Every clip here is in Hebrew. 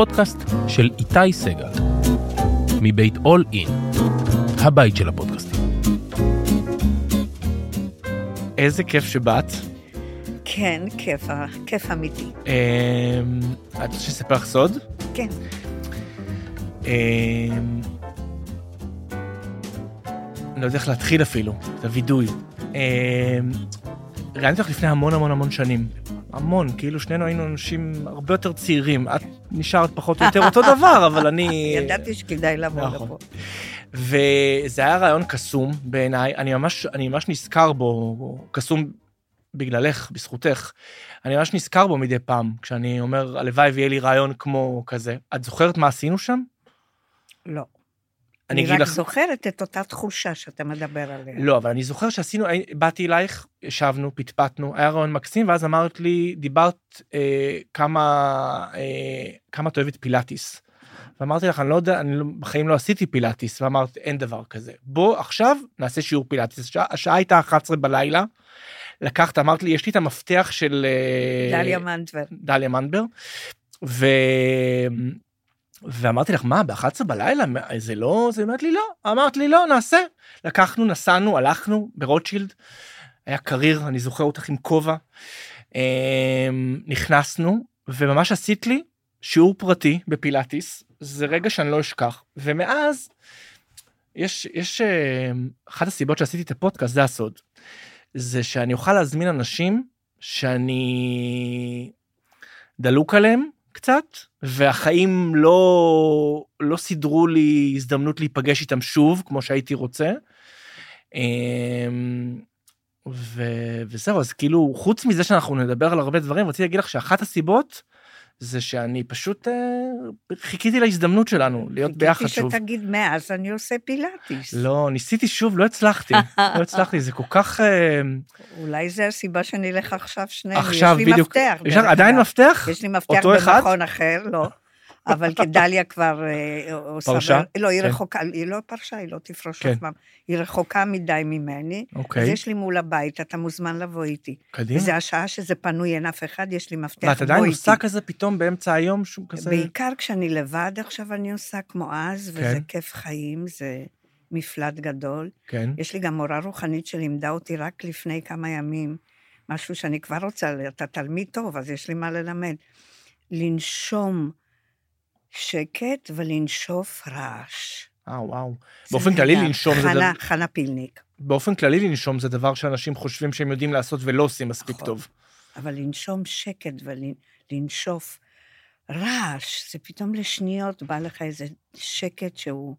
הפודקאסט של איתי סגל, מבית אול אין, הבית של הפודקאסטים. איזה כיף שבאת. כן, כיף, כיף אמיתי. אמ, את רוצה שנספר לך סוד? כן. אמ, אני לא יודע איך להתחיל אפילו, את הווידוי. אמ, ראיינתי אותך לפני המון המון המון שנים. המון, כאילו שנינו היינו אנשים הרבה יותר צעירים. את נשארת פחות או יותר אותו דבר, אבל אני... ידעתי שכדאי לבוא נכון. לפה. וזה היה רעיון קסום בעיניי, אני ממש, אני ממש נזכר בו, קסום בגללך, בזכותך. אני ממש נזכר בו מדי פעם, כשאני אומר, הלוואי ויהיה לי רעיון כמו כזה. את זוכרת מה עשינו שם? לא. אני אני רק לך... זוכרת את אותה תחושה שאתה מדבר עליה. לא, אבל אני זוכר שעשינו, באתי אלייך, ישבנו, פטפטנו, היה רעיון מקסים, ואז אמרת לי, דיברת אה, כמה, אה, כמה את אוהבת פילאטיס. ואמרתי לך, אני לא יודע, אני לא- בחיים לא עשיתי פילאטיס, ואמרת, אין דבר כזה. בוא, עכשיו נעשה שיעור פילאטיס. השעה, השעה הייתה 11 בלילה, לקחת, אמרת לי, יש לי את המפתח של... אה, דליה מנטבר. דליה מנבר, ו... ואמרתי לך, מה, ב-11 בלילה? זה לא, זה אומרת לי, לא. אמרת לי, לא, נעשה. לקחנו, נסענו, הלכנו ברוטשילד, היה קריר, אני זוכר אותך עם כובע. אמ, נכנסנו, וממש עשית לי שיעור פרטי בפילאטיס, זה רגע שאני לא אשכח. ומאז, יש, יש, אה, אחת הסיבות שעשיתי את הפודקאסט, זה הסוד. זה שאני אוכל להזמין אנשים שאני דלוק עליהם קצת, והחיים לא, לא סידרו לי הזדמנות להיפגש איתם שוב, כמו שהייתי רוצה. אמ, ו... וזהו, אז כאילו, חוץ מזה שאנחנו נדבר על הרבה דברים, רציתי להגיד לך שאחת הסיבות זה שאני פשוט אה, חיכיתי להזדמנות שלנו להיות ביחד שוב. חיכיתי שתגיד מאז אני עושה פילאטיס. לא, ניסיתי שוב, לא הצלחתי. לא הצלחתי, זה כל כך... אה, אולי זה הסיבה שנלך עכשיו שנינו. עכשיו, יש לי בדיוק. מפתח. יש דרך לך עדיין. מפתח? יש לי מפתח? במכון אחר, לא. אבל כדליה כבר אה, עושה... פרשה? לא, היא כן. רחוקה, היא לא פרשה, היא לא תפרוש כן. אף פעם. היא רחוקה מדי ממני. אז אוקיי, יש לי מול הבית, אתה מוזמן לבוא איתי. קדימה. וזה השעה שזה פנוי, אין אף אחד, יש לי מפתח, ואת עדיין עושה. כזה פתאום באמצע היום, שהוא כזה... בעיקר כשאני לבד עכשיו אני עושה כמו אז, וזה כן. כיף חיים, זה מפלט גדול. כן. יש לי גם מורה רוחנית שלימדה אותי רק לפני כמה ימים, משהו שאני כבר רוצה, אתה תלמיד טוב, אז יש לי מה ללמד. לנשום שקט ולנשוף רעש. אה, וואו. באופן כללי. לנשום זה חנה. חנה פילניק. באופן כללי לנשום זה דבר שאנשים חושבים שהם יודעים לעשות ולא עושים מספיק נכון. טוב. אבל לנשום שקט ולנשוף רעש, זה פתאום לשניות בא לך איזה שקט שהוא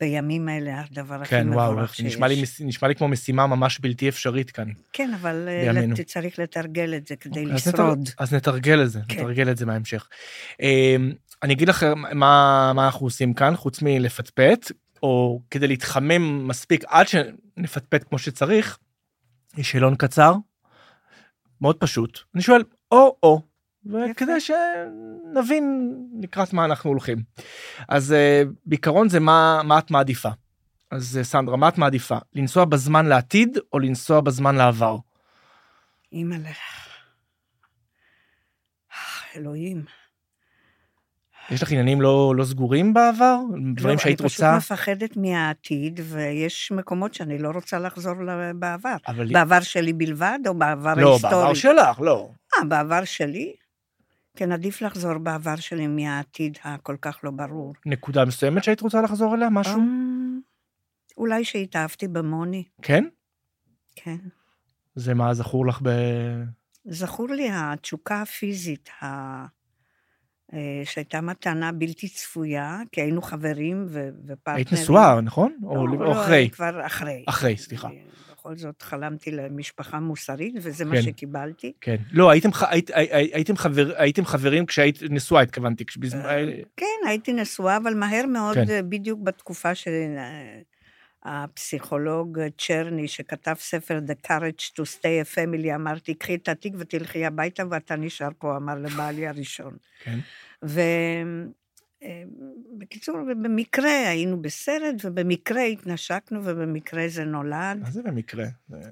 בימים האלה הדבר הכי כן, וואו, מבורך שיש. לי, מס- נשמע לי כמו משימה ממש בלתי אפשרית כאן. כן, אבל אה, בימינו. צריך לתרגל את זה כדי אז נתר- לשרוד. אז נתרגל את זה, כן. נתרגל את זה בהמשך. אני אגיד לכם מה, מה אנחנו עושים כאן, חוץ מלפטפט, או כדי להתחמם מספיק עד שנפטפט כמו שצריך, יש שאלון קצר, מאוד פשוט. אני שואל או-או, וכדי שנבין לקראת מה אנחנו הולכים. אז אה, בעיקרון זה מה, מה את מעדיפה. אז אה, סנדרה, מה את מעדיפה? לנסוע בזמן לעתיד או לנסוע בזמן לעבר? אימא'לה. אלוהים. יש לך עניינים לא, לא סגורים בעבר? דברים לא, שהיית אני פשוט רוצה? מפחדת מהעתיד, ויש מקומות שאני לא רוצה לחזור בעבר. אבל... בעבר שלי בלבד, או בעבר לא, ההיסטורי? בעבר שלך, לא. אה, בעבר שלי? כן, עדיף לחזור בעבר שלי מהעתיד הכל כך לא ברור. נקודה מסוימת שהיית רוצה לחזור אליה? משהו? אמ, אולי שהתאהבתי במוני, כן? כן. זה מה זכור לך ב... זכור לי התשוקה הפיזית, ה... אה, שהייתה מתנה בלתי צפויה, כי היינו חברים ו- ופרטנרים. היית נשואה, נכון? לא, או, או לא, אחרי? כבר אחרי. אחרי, סליחה. אה, בכל זאת חלמתי למשפחה מוסרית, וזה מה כן. שקיבלתי. כן. לא, הייתם, ח- היית, הי- הי- הייתם, חבר, הייתם חברים כשהיית נשואה, התכוונתי. כשבזמן... כן, הייתי נשואה, אבל מהר מאוד, כן. אה, בדיוק בתקופה שהפסיכולוג צ'רני, שכתב ספר The Courage to Stay a Family, אמרתי, קחי את התיק ותלכי הביתה ואתה נשאר פה, אמר לבעלי הראשון. כן. ו... אה, במקרה היינו בסרט, ובמקרה התנשקנו, ובמקרה זה נולד. מה זה במקרה?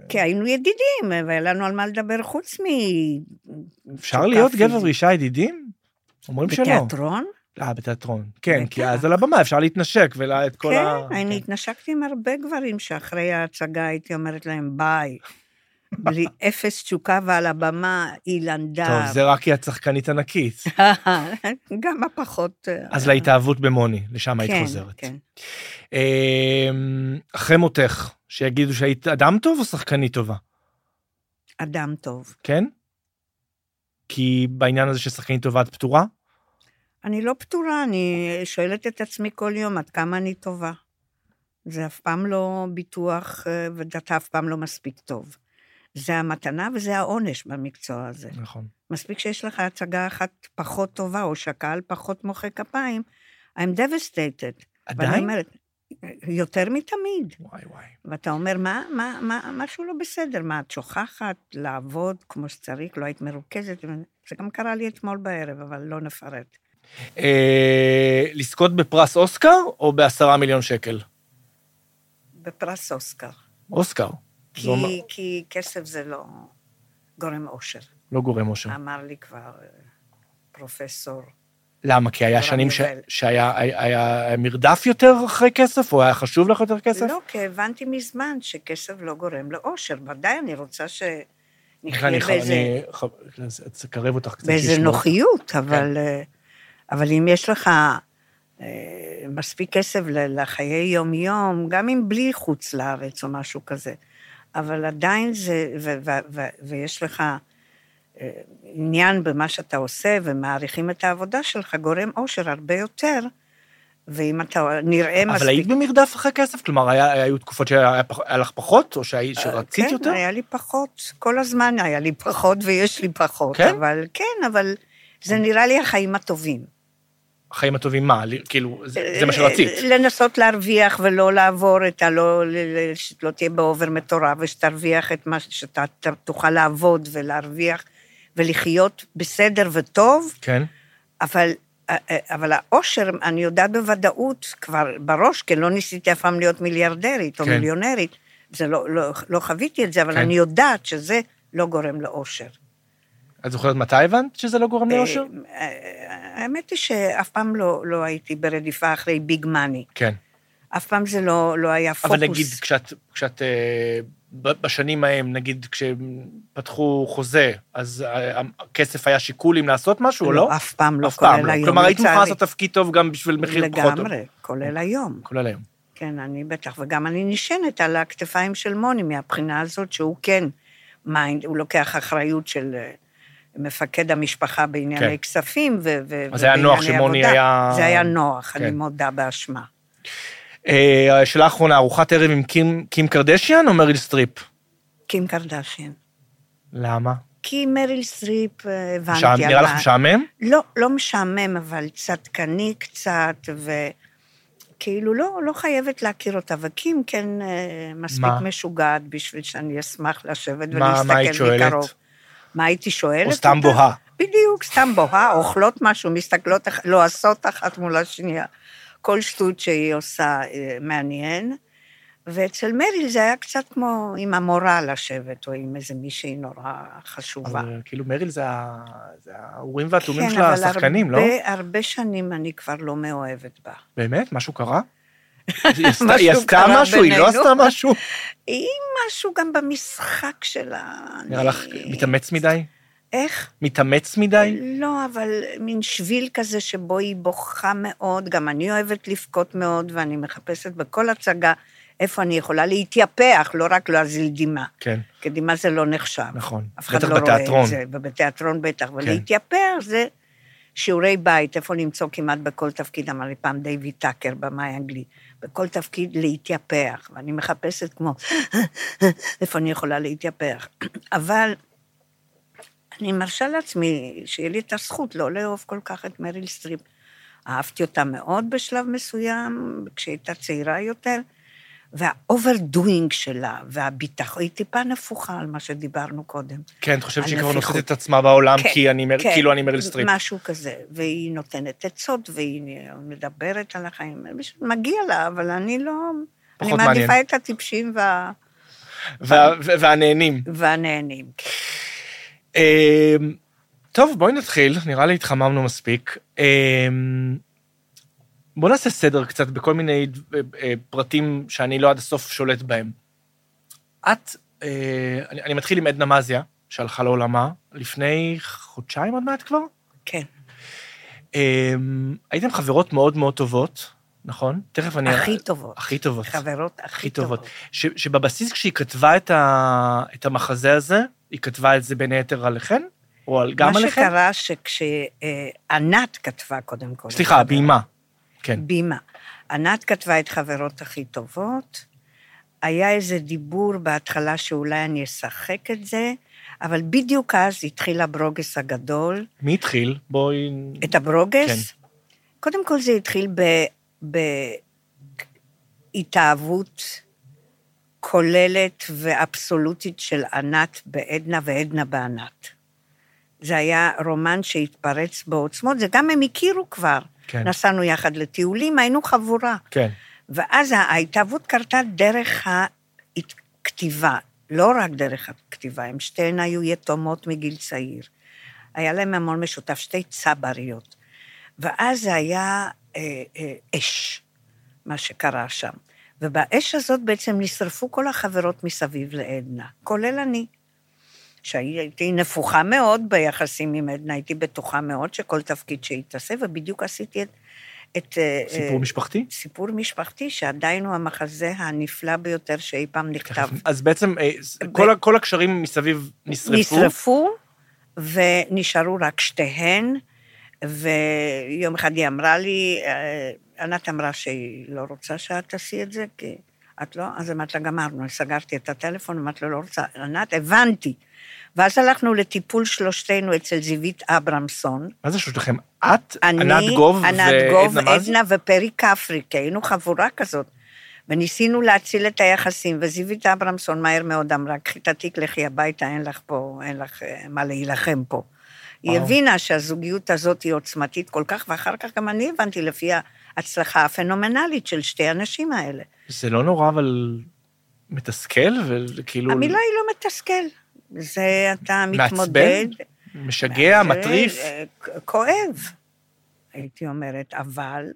כי היינו ידידים, והיה לנו על מה לדבר חוץ מ... אפשר להיות גבר. ואישה ידידים? אומרים שלא. בתיאטרון? אה, בתיאטרון. כן, כי. אז על הבמה אפשר להתנשק ואת כל ה... כן, אני התנשקתי עם הרבה גברים שאחרי ההצגה הייתי אומרת להם ביי. בלי אפס תשוקה ועל הבמה אילן דר. טוב, זה רק כי את שחקנית ענקית. גם הפחות... אה, אז להתאהבות במוני, לשם היית כן, חוזרת. כן. אמ, אחרי מותך, שיגידו שהיית אדם טוב או שחקנית טובה? אדם טוב. כן? כי בעניין הזה ששחקנית טובה את פתורה? אני לא פתורה, אני שואלת את עצמי כל יום עד כמה אני טובה. זה אף פעם לא ביטוח, ואתה אף פעם לא מספיק טוב. זה המתנה וזה העונש במקצוע הזה. נכון. מספיק שיש לך הצגה אחת פחות טובה, או שהקהל פחות מוחא כפיים, I'm devastated. עדיין? אומרת, יותר מתמיד. וואי וואי. ואתה אומר, מה, מה, מה, משהו לא בסדר, מה, את שוכחת לעבוד כמו שצריך, לא היית מרוכזת? זה גם קרה לי אתמול בערב, אבל לא נפרט. אה, לזכות בפרס אוסקר או בעשרה מיליון שקל? בפרס אוסקר. אוסקר. זה אומר- כי, כי כסף זה לא גורם אושר. לא גורם אושר. אמר לי כבר אה, פרופסור. למה? כי היה שנים ש-. שהיה היה- היה מרדף יותר אחרי כסף, או היה חשוב לך יותר כסף? לא, כי הבנתי מזמן שכסף לא גורם לאושר. ודאי, אני רוצה ח- באיזה, אני אקרב אותך קצת. באיזה. נוחיות, אבל, אה, אבל אם יש לך אה, מספיק כסף לחיי יום-יום, גם אם בלי חוץ לארץ או משהו כזה, אבל עדיין זה, ו- ו- ו- ויש לך אה, עניין במה שאתה עושה ומעריכים את העבודה שלך, גורם אושר הרבה יותר, ואם אתה נראה מספיק... אבל היית במרדף אחרי כסף? כלומר, היה- היו תקופות שהיה פח- היה לך פחות, או שהיית- שרצית כן, יותר? היה לי פחות, כל הזמן היה לי פחות ויש לי פחות. כן? אבל כן, אבל זה נראה לי החיים הטובים. החיים הטובים מה? כאילו, זה זה מה שרצית. לנסות להרוויח ולא לעבור את הלא, שלא תהיה באובר מטורף, ושתרוויח את מה שאתה תוכל לעבוד ולהרוויח ולחיות בסדר וטוב, כן? אבל, אבל האושר, אני יודעת בוודאות כבר בראש, כי לא ניסיתי אף פעם להיות מיליארדרית או כן. מיליונרית, זה לא, לא, לא חוויתי את זה, אבל כן. אני יודעת שזה לא גורם לאושר. את זוכרת מתי הבנת שזה לא גורם לאושר? אה, אה, האמת היא שאף פעם לא, לא הייתי ברדיפה אחרי ביג מאני. כן. אף פעם זה לא, לא היה פוקוס. אבל נגיד, כשאת, כשאת אה, בשנים ההם, נגיד, כשפתחו חוזה, אז אה, הכסף היה שיקול אם לעשות משהו או לא? אף פעם לא, אף פעם כולל לא. היום, כלומר, היית מוכנה. לעשות תפקיד טוב גם בשביל מחיר פחות טוב. לגמרי, כולל היום. כולל היום. כן, אני בטח, וגם אני נשענת על הכתפיים של מוני מהבחינה הזאת שהוא כן minded, הוא לוקח אחריות של אה, מפקד המשפחה בענייני כן. כספים ו- ו- אז היה נוח שמוני. היה- זה היה נוח, כן. אני מודה באשמה. אה, שאלה אחרונה, ארוחת ערב עם קים, קים קרדשיאן או מריל סטריפ? קים קרדשיין. למה? כי מריל סטריפ, אה, הבנתי על נראה לך מה- משעמם? לא, לא משעמם, אבל צדקני קצת, וכאילו לא, לא חייבת להכיר אותה, וקים כן אה, מספיק מה? משוגעת בשביל שאני אשמח לשבת מה- מה היית ולהסתכל שואלת? מה הייתי שואלת? או סתם אותה? בוהה? בדיוק, סתם בוהה, אוכלות משהו, מסתכלות, לועסות אחת מול השנייה. כל שטות שהיא עושה אה, מעניין. ואצל מריל זה היה קצת כמו עם המורה לשבת, או עם איזה מישהי נורא חשובה. אבל כאילו מריל זה זה האורים והתומים כן, של אבל השחקנים, לא? הרבה, הרבה שנים אני כבר לא מאוהבת בה. באמת? משהו קרה? היא עשתה- משהו? היא לא. עשתה משהו? היא משהו גם במשחק שלה. נראה לך מתאמץ מדי? איך? מתאמץ מדי? לא, אבל מין שביל כזה שבו היא בוכה מאוד, גם אני אוהבת לבכות מאוד, ואני מחפשת בכל הצגה איפה אני יכולה להתייפח, לא רק להזיל דמעה. כן, כי דמעה זה לא נחשב. נכון. אף אחד לא רואה. את זה, ובתיאטרון בטח. כן. ולהתייפח זה שיעורי בית, איפה למצוא כמעט בכל תפקיד, אמר לי פעם דיוויד טאקר, במאי אנגלי, בכל תפקיד להתייפח, ואני מחפשת כמו, איפה אני יכולה להתייפח. אבל אני מרשה לעצמי שיהיה לי את הזכות לא לאהוב כל כך את מריל סטריפ. אהבתי אותה מאוד בשלב מסוים, כשהייתה צעירה יותר, וה overdoing שלה, והביטחון, היא טיפה נפוחה על מה שדיברנו קודם. כן, את חושבת שהיא כבר. נושאת את עצמה בעולם כן, כי אני כן, כאילו אני מריל סטריפ. משהו כזה, והיא נותנת עצות, והיא מדברת על החיים, מגיע לה, אבל אני לא... אני פחות מעדיפה מעניין. את הטיפשים וה... וה- ו- והנהנים. והנהנים. אמ, טוב, בואי נתחיל, נראה לי התחממנו מספיק. בוא נעשה סדר קצת בכל מיני אה, אה, פרטים שאני לא עד הסוף שולט בהם. את, אה, אני, אני מתחיל עם עדנה מזיה, שהלכה לעולמה, לפני חודשיים עוד מעט כבר? כן. אמ, הייתן חברות מאוד מאוד טובות, נכון? תכף אני... הכי טובות. הכי טובות. חברות הכי טובות. טובות. ש, שבבסיס כשהיא כתבה את, ה, את המחזה הזה, היא כתבה את זה בין היתר עליכן? או על, גם מה עליכן? שקרה שכשענת כתבה קודם כל... סליחה, את בימה. כן. בימה. ענת כתבה את חברות הכי טובות, היה איזה דיבור בהתחלה שאולי אני אשחק את זה, אבל בדיוק אז התחיל הברוגס הגדול. מי התחיל? בואי... את הברוגס? כן. קודם כל זה התחיל בהתאהבות כוללת ואבסולוטית של ענת בעדנה ועדנה בענת. זה היה רומן שהתפרץ בעוצמות, זה גם הם הכירו כבר. כן. נסענו יחד לטיולים, היינו חבורה. כן. ואז ההתאהבות קרתה דרך הכתיבה, לא רק דרך הכתיבה, הם שתיהן היו יתומות מגיל צעיר. היה להם המון משותף, שתי צבריות. ואז זה היה אה, אה, אש, מה שקרה שם. ובאש הזאת בעצם נשרפו כל החברות מסביב לעדנה, כולל אני. שהייתי נפוחה מאוד ביחסים עם עדנה, הייתי בטוחה מאוד שכל תפקיד שהיא תעשה, ובדיוק עשיתי את... את אה, סיפור אה, משפחתי? סיפור משפחתי, שעדיין הוא המחזה הנפלא ביותר שאי פעם נכתב. אז בעצם אה, כל ה- כל הקשרים מסביב נשרפו. נשרפו, ונשארו רק שתיהן, ויום אחד היא אמרה לי, ענת אמרה שהיא לא רוצה שאת תעשי את זה, כי את לא, אז אמרת לה, גמרנו, סגרתי את הטלפון, אמרת לה, לא רוצה, ענת, הבנתי. ואז הלכנו לטיפול שלושתנו אצל זיווית אברמסון. מה זה שלושתכם? את, אני, ענת גוב ענת גוב? עדנה ופרי כפרי, כי היינו חבורה כזאת. וניסינו להציל את היחסים, וזיווית אברמסון מהר מאוד אמרה, קחי את התיק, לכי הביתה, אין לך פה, אין לך אה, מה להילחם פה. היא. הבינה שהזוגיות הזאת היא עוצמתית כל כך, ואחר כך גם אני הבנתי לפי ההצלחה הפנומנלית של שתי הנשים האלה. זה לא נורא, אבל מתסכל, וכאילו... המילה היא לא מתסכל. זה אתה מעצבן? מתמודד. משגע, זה, מטריף. אה, כואב, הייתי אומרת, אבל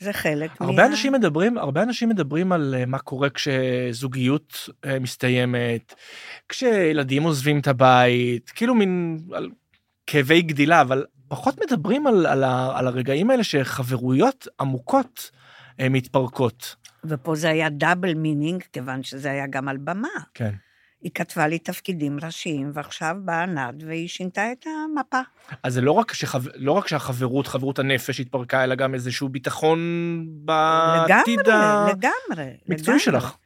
זה חלק הרבה אנשים מדברים, הרבה אנשים מדברים על אה, מה קורה כשזוגיות אה, מסתיימת, כשילדים עוזבים את הבית, כאילו מין על כאבי גדילה, אבל פחות מדברים על, על, ה, על הרגעים האלה שחברויות עמוקות מתפרקות. ופה זה היה double meaning, כיוון שזה היה גם על במה. כן. היא כתבה לי תפקידים ראשיים, ועכשיו באה ענת, והיא שינתה את המפה. אז זה לא רק, שחו... לא רק שהחברות, חברות הנפש התפרקה, אלא גם איזשהו ביטחון בעתיד לגמרי, ה- לגמרי. מקצועי לגמרי, שלך.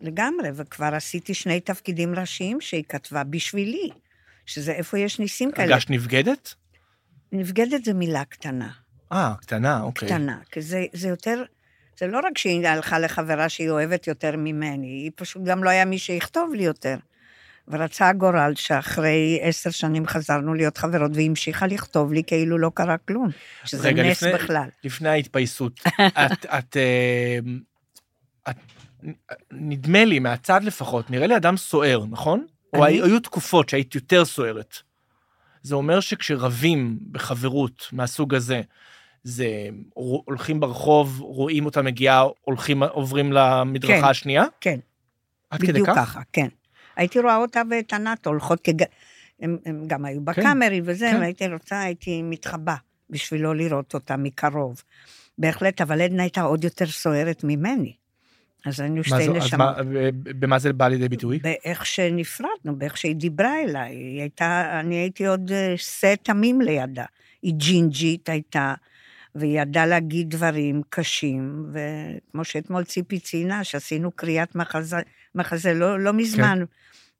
לגמרי, וכבר עשיתי שני תפקידים ראשיים שהיא כתבה בשבילי, שזה איפה יש ניסים כאלה. הרגשת נבגדת? נבגדת זו מילה קטנה, אה, קטנה, אוקיי. קטנה, כי זה, זה יותר... זה לא רק שהיא הלכה לחברה שהיא אוהבת יותר ממני, היא פשוט גם לא היה מי שיכתוב לי יותר. ורצה הגורל שאחרי עשר שנים חזרנו להיות חברות, והיא המשיכה לכתוב לי כאילו לא קרה כלום, שזה רגע, נס לפני- בכלל. לפני ההתפייסות, את, את, אה, את, נדמה לי, מהצד לפחות, נראה לי אדם סוער, נכון? או? היו תקופות שהיית יותר סוערת. זה אומר שכשרבים בחברות מהסוג הזה, זה הולכים ברחוב, רואים אותה מגיעה, הולכים, עוברים למדרכה כן. השנייה? כן, עד כדי בדיוק כך? ככה, כן. הייתי רואה אותה ואת ענת הולכות כג... הם, הם גם היו בקאמרי וזה, כן. והייתי רוצה, הייתי מתחבא בשביל לא לראות אותה מקרוב. בהחלט, אבל עדנה הייתה עוד יותר סוערת ממני. אז היינו שתי נשמות. מה- במה זה בא לידי ביטוי? באיך שנפרדנו, באיך שהיא דיברה אליי. היא הייתה, אני הייתי עוד אה, שא תמים לידה. היא ג'ינג'ית הייתה, והיא ידעה להגיד דברים קשים, וכמו שאתמול ציפי ציינה, שעשינו קריאת מחזה, מחזה לא, לא מזמן כן.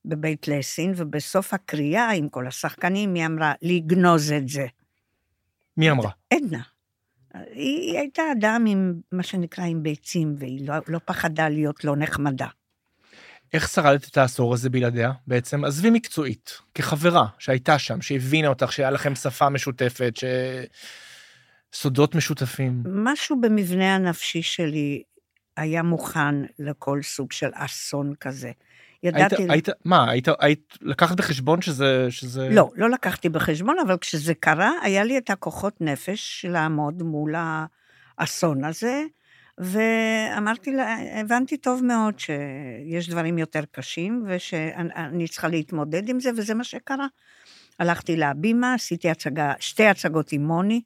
בבית לסין, ובסוף הקריאה עם כל השחקנים, היא אמרה, לגנוז את זה. מי אמרה? עדנה. היא, היא הייתה אדם עם, מה שנקרא, עם ביצים, והיא לא, לא פחדה להיות לא נחמדה. איך שרדת את העשור הזה בלעדיה בעצם? עזבי מקצועית, כחברה שהייתה שם, שהבינה אותך, שהיה לכם שפה משותפת, ש... סודות משותפים. משהו במבנה הנפשי שלי היה מוכן לכל סוג של אסון כזה. ידעתי... היית, היית, מה, היית, היית לקחת בחשבון שזה... שזה... לא, לא לקחתי בחשבון, אבל כשזה קרה, היה לי את הכוחות נפש לעמוד מול האסון הזה, ואמרתי לה, הבנתי טוב מאוד שיש דברים יותר קשים, ושאני צריכה להתמודד עם זה, וזה מה שקרה. הלכתי להבימה, עשיתי הצגה, שתי הצגות עם מוני,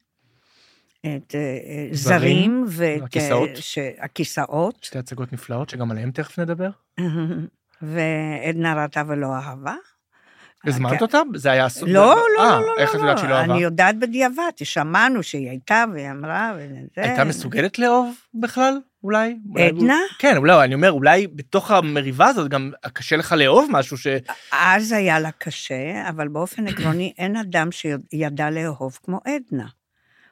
את אה, זרים, ואת... הכיסאות? ש- הכיסאות. שתי הצגות נפלאות, שגם עליהן תכף נדבר. ועדנה ראתה ולא אהבה. הזמנת אותה? זה היה אסון? לא, לא, אה, לא, לא, איך את יודעת שהיא לא אהבה? אני יודעת בדיעבד, שמענו שהיא הייתה, והיא אמרה, וזה... הייתה מסוגלת לאהוב בכלל? אולי- עדנה? כן, אולי, אני אומר, אולי בתוך המריבה הזאת גם קשה לך לאהוב משהו ש... אז היה לה קשה, אבל באופן עקרוני אין אדם שידע לאהוב כמו עדנה.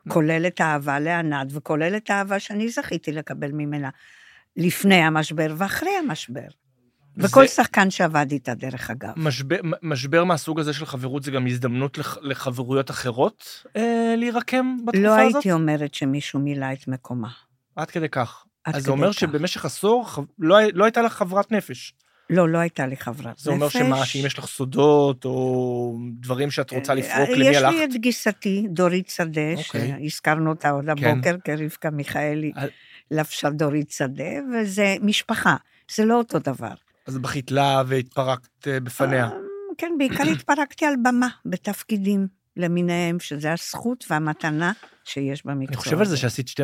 כולל את האהבה לענת, וכולל את האהבה שאני זכיתי לקבל ממנה לפני המשבר ואחרי המשבר. וכל זה- שחקן שעבד איתה, דרך אגב. משבר, משבר מהסוג הזה של חברות זה גם הזדמנות לח, לחברויות אחרות אה, להירקם בתקופה לא הזאת? הייתי אומרת שמישהו מילא את מקומה. עד כדי כך. עד אז זה כדי אומר כך. שבמשך עשור לא, לא הייתה לך חברת נפש. לא, לא הייתה לי חברת נפש. זה אומר שמה, שאם יש לך סודות או דברים שאת רוצה לפרוק, אה, למי יש הלכת? לי את גיסתי, דורית שדה, אוקיי. שהזכרנו אותה עוד הבוקר, כרבקה מיכאלי. לבשה דורית שדה, וזה משפחה, זה לא אותו דבר. אז בכית לה והתפרקת אה, בפניה. אה, כן, בעיקר התפרקתי על במה, בתפקידים למיניהם, שזה הזכות והמתנה שיש במקצוע. אני חושב על זה שעשית שתי,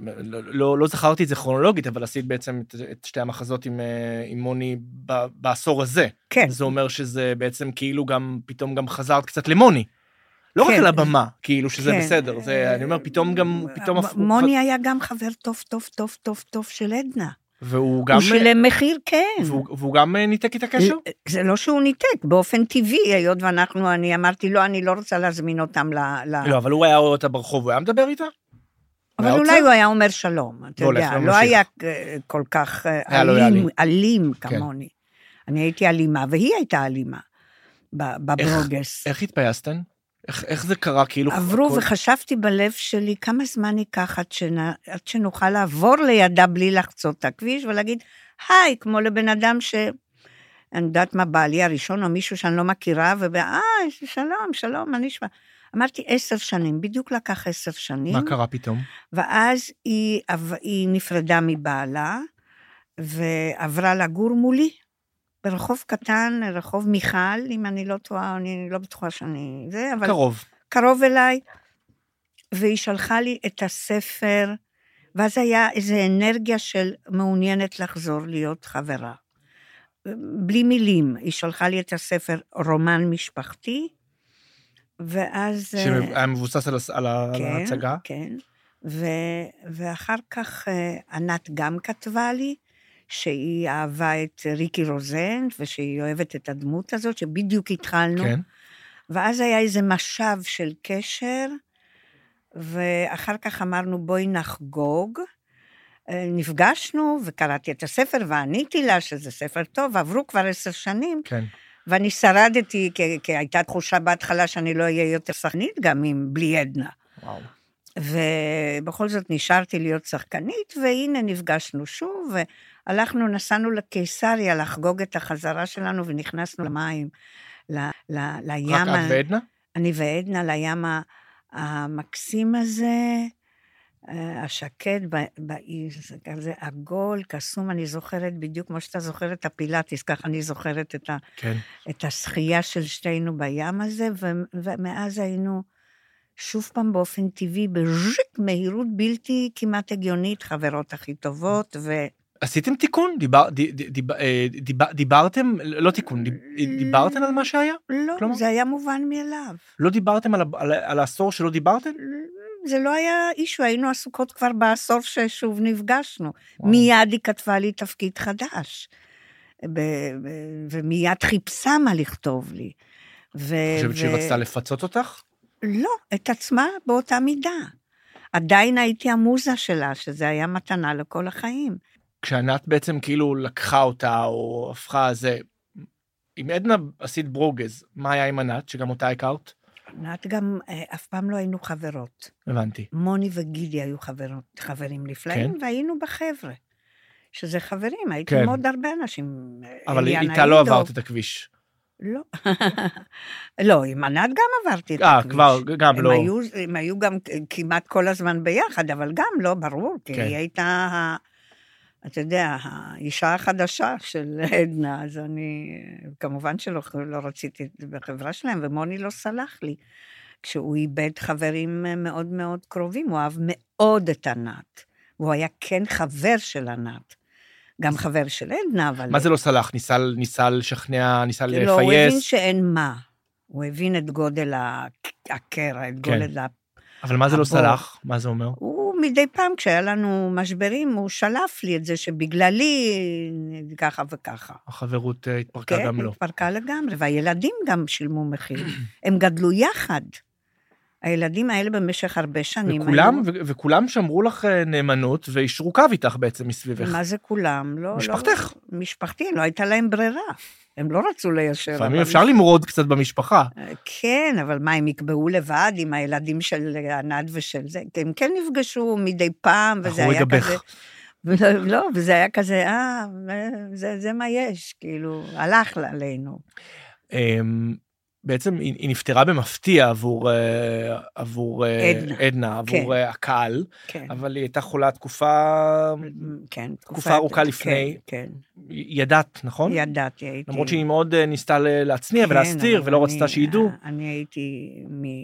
לא, לא, לא זכרתי את זה כרונולוגית, אבל עשית בעצם את, את שתי המחזות עם, אה, עם מוני ב, בעשור הזה. כן, זה אומר שזה בעצם כאילו גם, פתאום גם חזרת קצת למוני. לא רק כן. על הבמה, כאילו שזה כן. בסדר, זה, אני אומר, פתאום גם, פתאום... הפוך- מוני היה גם חבר טוב, טוב, טוב, טוב, טוב של עדנה. והוא גם... הוא שילם מחיר, כן. והוא, והוא גם אה, ניתק את הקשר? זה לא שהוא ניתק, באופן טבעי, היות ואנחנו, אני אמרתי, לא, אני לא רוצה להזמין אותם ל... ל... לא, אבל הוא היה רואה אותה ברחוב, הוא היה מדבר איתה? אבל אולי עוצר? הוא היה אומר שלום, אתה יודע, וממשיך. לא היה אה, כל כך אה, לא אלים, יעלי. אלים כן. כמוני. אני הייתי אלימה, והיא הייתה אלימה בברוגס. איך התפייסתן? איך, איך זה קרה? כאילו... עברו הכל- וחשבתי בלב שלי, כמה זמן ייקח עד, שנ... עד שנוכל לעבור לידה בלי לחצות את הכביש ולהגיד, היי, כמו לבן אדם ש... אני יודעת מה, בעלי הראשון או מישהו שאני לא מכירה, ואה, שלום, שלום, מה נשמע? אמרתי, עשר שנים, בדיוק לקח עשר שנים. מה קרה פתאום? ואז היא, היא נפרדה מבעלה, ועברה לגור מולי, ברחוב קטן, רחוב מיכל, אם אני לא טועה, אני לא בטוחה שאני... זה, אבל... קרוב. קרוב אליי, והיא שלחה לי את הספר, ואז היה איזו אנרגיה של מעוניינת לחזור להיות חברה. בלי מילים, היא שלחה לי את הספר רומן משפחתי, ואז... אה, שהיה מבוסס על, הס- על, ההצגה. כן, ו, ואחר כך אה, ענת גם כתבה לי שהיא אהבה את ריקי רוזן, ושהיא אוהבת את הדמות הזאת, שבדיוק התחלנו. כן. ואז היה איזה משב של קשר, ואחר כך אמרנו, בואי נחגוג. אה, נפגשנו וקראתי את הספר ועניתי לה שזה ספר טוב, עברו כבר עשר שנים, כן. ואני שרדתי, כי, כי הייתה תחושה בהתחלה שאני לא אהיה יותר שחקנית גם אם בלי עדנה. וואו. ובכל זאת נשארתי להיות שחקנית, והנה נפגשנו שוב, והלכנו, נסענו לקיסריה לחגוג את החזרה שלנו, ונכנסנו למים, ל, ל, לים. רק את ועדנה? אני ועדנה לים המקסים הזה, אה, השקט ב- באי, זה כזה עגול, קסום, אני זוכרת בדיוק כמו שאתה זוכר את הפילאטיס, ככה אני זוכרת את, ה, כן. את השחייה של שתינו בים הזה, ו, ומאז היינו שוב פעם באופן טבעי, בז'יק, מהירות בלתי כמעט הגיונית, חברות הכי טובות, ו... עשיתם תיקון? דיבר, ד, ד, דיב, אה, דיבר, דיברתם? לא תיקון, דיב, דיברתם על מה שהיה? לא, כלומר? זה היה מובן מאליו. לא דיברתם על, העשור שלא דיברתם? זה לא היה אישו, היינו עסוקות כבר בעשור ששוב נפגשנו. וואו. מיד היא כתבה לי תפקיד חדש, ומיד חיפשה מה לכתוב לי. ו- חושבת שהיא רצתה לפצות אותך? לא, את עצמה באותה מידה. עדיין הייתי המוזה שלה, שזה היה מתנה לכל החיים. כשענת בעצם כאילו לקחה אותה או הפכה זה, עם עדנה עשית ברוגז, מה היה עם ענת, שגם אותה הכרת? ענת גם, אה, אף פעם לא היינו חברות. הבנתי. מוני וגידי היו חברות, חברים נפלאים, כן. והיינו בחבר'ה. שזה חברים, הייתי כן. עם עוד הרבה אנשים. אבל אליאנה איתה לא אידוב. עברת את הכביש. לא. לא, עם ענת גם עברתי את אה, הכביש. כבר, גם הם לא. היו, הם היו גם כמעט כל הזמן ביחד, אבל גם לא, ברור, כי כן. היא הייתה, אתה יודע, האישה החדשה של עדנה, אז אני, כמובן שלא לא רציתי את זה בחברה שלהם, ומוני לא סלח לי. כשהוא איבד חברים מאוד מאוד קרובים, הוא אהב מאוד את ענת. והוא היה כן חבר של ענת. גם חבר של עדנה, אבל... מה זה לא סלח? ניסה, ניסה לשכנע, ניסה לא, הוא הבין לפייס? שאין מה. הוא הבין את גודל הקרע, את כן. גודל ה... אבל מה זה לא. סלח? מה זה אומר? הוא מדי פעם, כשהיה לנו משברים, הוא שלף לי את זה שבגללי ככה וככה. החברות אה, התפרקה כן, גם לא. התפרקה לגמרי, והילדים גם שילמו מחיר. הם גדלו יחד. הילדים האלה במשך הרבה שנים וכולם, היו... ו- וכולם שמרו לך אה, נאמנות ואישרו קו איתך בעצם מסביבך. מה זה כולם? לא, משפחתך. לא, משפחתי, לא הייתה להם ברירה. הם לא רצו ליישר. לפעמים אפשר למרוד קצת במשפחה. כן, אבל מה, הם יקבעו לבד עם הילדים של ענת ושל זה? הם כן נפגשו מדי פעם, וזה היה גבך. כזה... לא, וזה היה כזה, אה, זה, זה מה יש, כאילו, הלך עלינו. בעצם היא, היא נפטרה במפתיע עבור, אה, עבור אה, עדנה. עדנה, עבור כן. אה, הקהל, כן, אבל היא הייתה חולה תקופה, כן. תקופה ארוכה לפני. כן, ידעת, נכון? כן, ידעתי, הייתי... למרות שהיא מאוד ניסתה להצניע כן, ולהסתיר ולא אני- רצתה שידעו. אני הייתי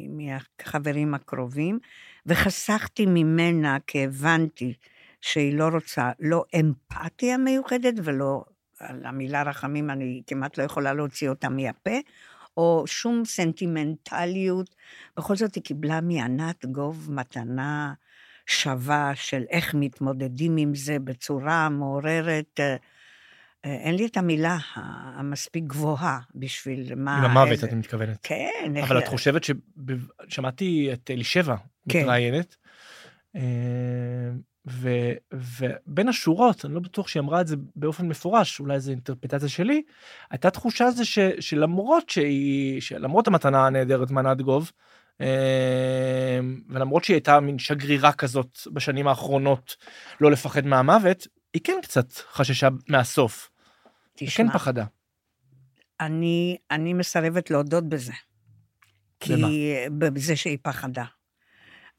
מהחברים הקרובים, וחסכתי ממנה כי הבנתי שהיא לא רוצה, לא אמפתיה מיוחדת ולא, על המילה רחמים אני כמעט לא יכולה להוציא אותה מהפה, או שום סנטימנטליות. בכל זאת היא קיבלה מענת גוב מתנה שווה של איך מתמודדים עם זה בצורה מעוררת. אה, אין לי את המילה המספיק גבוהה בשביל מה... איזה- את מתכוונת. כן. אבל את חושבת ש... שמעתי את אלישבע כן. מתראיינת, אה, ו- ובין השורות, אני לא בטוח שהיא אמרה את זה באופן מפורש, אולי זו אינטרפטציה שלי, הייתה תחושה זה ש, שלמרות שהיא, שלמרות המתנה הנהדרת מענת גוב, אה, ולמרות שהיא הייתה מין שגרירה כזאת בשנים האחרונות לא לפחד מהמוות, היא כן קצת חששה מהסוף, היא תשמע, כן פחדה. אני, אני מסרבת להודות בזה. במה? כי בזה שהיא פחדה.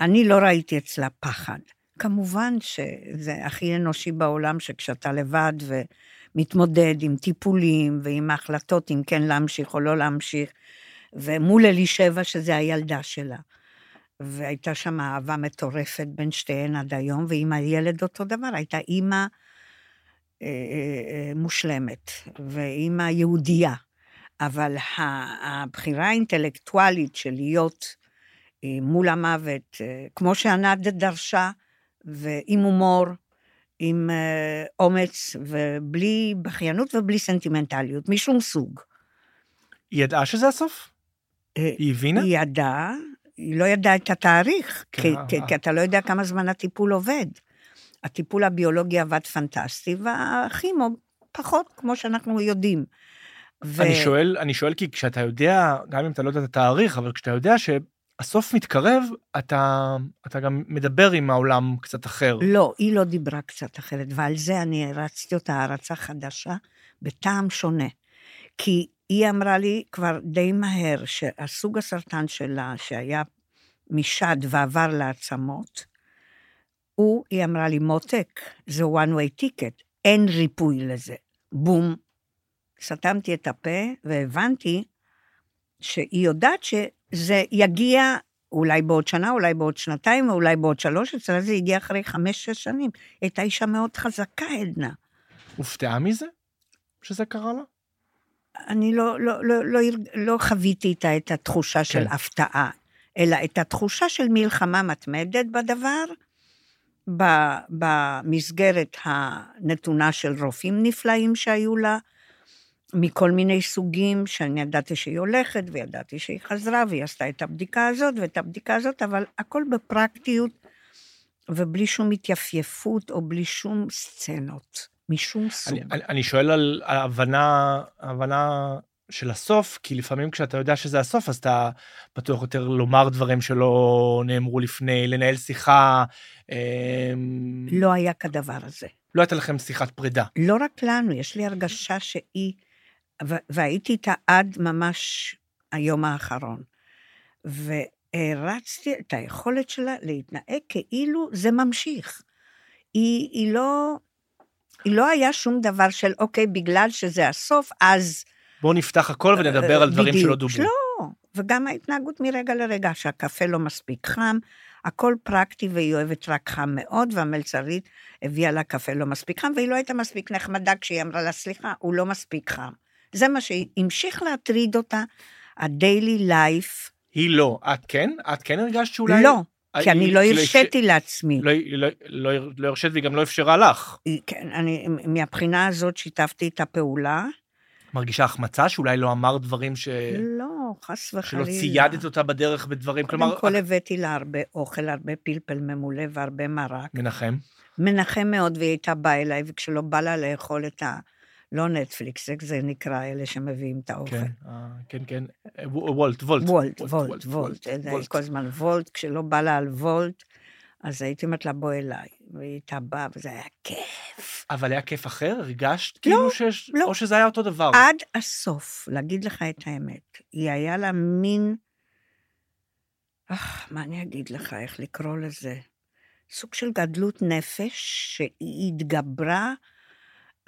אני לא ראיתי אצלה פחד. כמובן שזה הכי אנושי בעולם, שכשאתה לבד ומתמודד עם טיפולים ועם ההחלטות אם כן להמשיך או לא להמשיך, ומול אלישבע, שזה הילדה שלה. והייתה שם אהבה מטורפת בין שתיהן עד היום, ועם הילד אותו דבר, הייתה אימא אה, אה, אה, מושלמת, ואימא יהודייה. אבל הבחירה האינטלקטואלית של להיות אה, מול המוות, אה, כמו שענת דרשה, ועם הומור, עם אה, אומץ, ובלי בכיינות ובלי סנטימנטליות, משום סוג. היא ידעה שזה הסוף? אה, היא הבינה? היא ידעה, היא לא ידעה את התאריך, כן, כי, אה, כי, אה. כי אתה לא יודע כמה זמן הטיפול עובד. הטיפול הביולוגי עבד פנטסטי, והכימו פחות, כמו שאנחנו יודעים. ו... אני שואל, אני שואל כי כשאתה יודע, גם אם אתה לא יודע את התאריך, אבל כשאתה יודע שהסוף מתקרב, אתה, אתה גם מדבר עם העולם קצת אחר. לא, היא לא דיברה קצת אחרת, ועל זה אני הרצתי אותה הערצה חדשה, בטעם שונה. כי היא אמרה לי כבר די מהר שהסוג הסרטן שלה, שהיה משד ועבר לעצמות, הוא, היא אמרה לי, מותק, זה one way ticket, אין ריפוי לזה. בום. סתמתי את הפה והבנתי שהיא יודעת שזה יגיע אולי בעוד שנה, אולי בעוד שנתיים, או אולי בעוד שלוש, אצלה זה הגיע אחרי חמש-שש שנים. הייתה אישה מאוד חזקה, עדנה. הופתעה מזה שזה קרה לה? אני לא, לא, לא, לא, לא חוויתי איתה את התחושה של כן. הפתעה, אלא את התחושה של מלחמה מתמדת בדבר, במסגרת הנתונה של רופאים נפלאים שהיו לה, מכל מיני סוגים, שאני ידעתי שהיא הולכת, וידעתי שהיא חזרה, והיא עשתה את הבדיקה הזאת ואת הבדיקה הזאת, אבל הכל בפרקטיות, ובלי שום התייפייפות או בלי שום סצנות, משום סוג. אני, אני, אני שואל על ההבנה, ההבנה של הסוף, כי לפעמים כשאתה יודע שזה הסוף, אז אתה פתוח יותר לומר דברים שלא נאמרו לפני, לנהל שיחה. אמ, לא היה כדבר הזה. לא הייתה לכם שיחת פרידה. לא רק לנו, יש לי הרגשה שהיא, והייתי איתה עד ממש היום האחרון. והרצתי את היכולת שלה להתנהג כאילו זה ממשיך. היא, היא לא, היא לא היה שום דבר של, אוקיי, בגלל שזה הסוף, אז... בואו נפתח הכל ונדבר על דברים בדיוק. שלא דוברו. לא, וגם ההתנהגות מרגע לרגע, שהקפה לא מספיק חם, הכל פרקטי והיא אוהבת רק חם מאוד, והמלצרית הביאה לה קפה לא מספיק חם, והיא לא הייתה מספיק נחמדה כשהיא אמרה לה, סליחה, הוא לא מספיק חם. זה מה שהמשיך להטריד אותה, ה-daily life. היא לא. את כן? את כן הרגשת שאולי... לא, כי אני לא כאילו, הרשיתי לעצמי. לא, לא, לא, לא הרשית והיא גם לא אפשרה לך. כן, אני, מהבחינה הזאת שיתפתי את הפעולה. מרגישה החמצה שאולי לא אמרת דברים ש... לא, חס שלא וחלילה. ציידת אותה בדרך בדברים, כלומר... קודם כל הבאתי לה הרבה אוכל, הרבה פלפל ממולא והרבה מרק. מנחם. מנחם מאוד, והיא הייתה באה אליי, וכשלא בא לה לאכול את ה... לא נטפליקס, איך זה נקרא, אלה שמביאים את האוכל. כן, אה, כן, כן. וולט, וולט. וולט, וולט, וולט. כל הזמן וולט, כשלא בא לה על וולט, אז הייתי אומרת לה, בוא אליי. והיא הייתה באה, וזה היה כיף. אבל היה כיף אחר? הרגשת כאילו שיש... לא. או שזה היה אותו דבר? עד הסוף, להגיד לך את האמת, היא היה לה מין... אך, מה אני אגיד לך, איך לקרוא לזה? סוג של גדלות נפש שהיא התגברה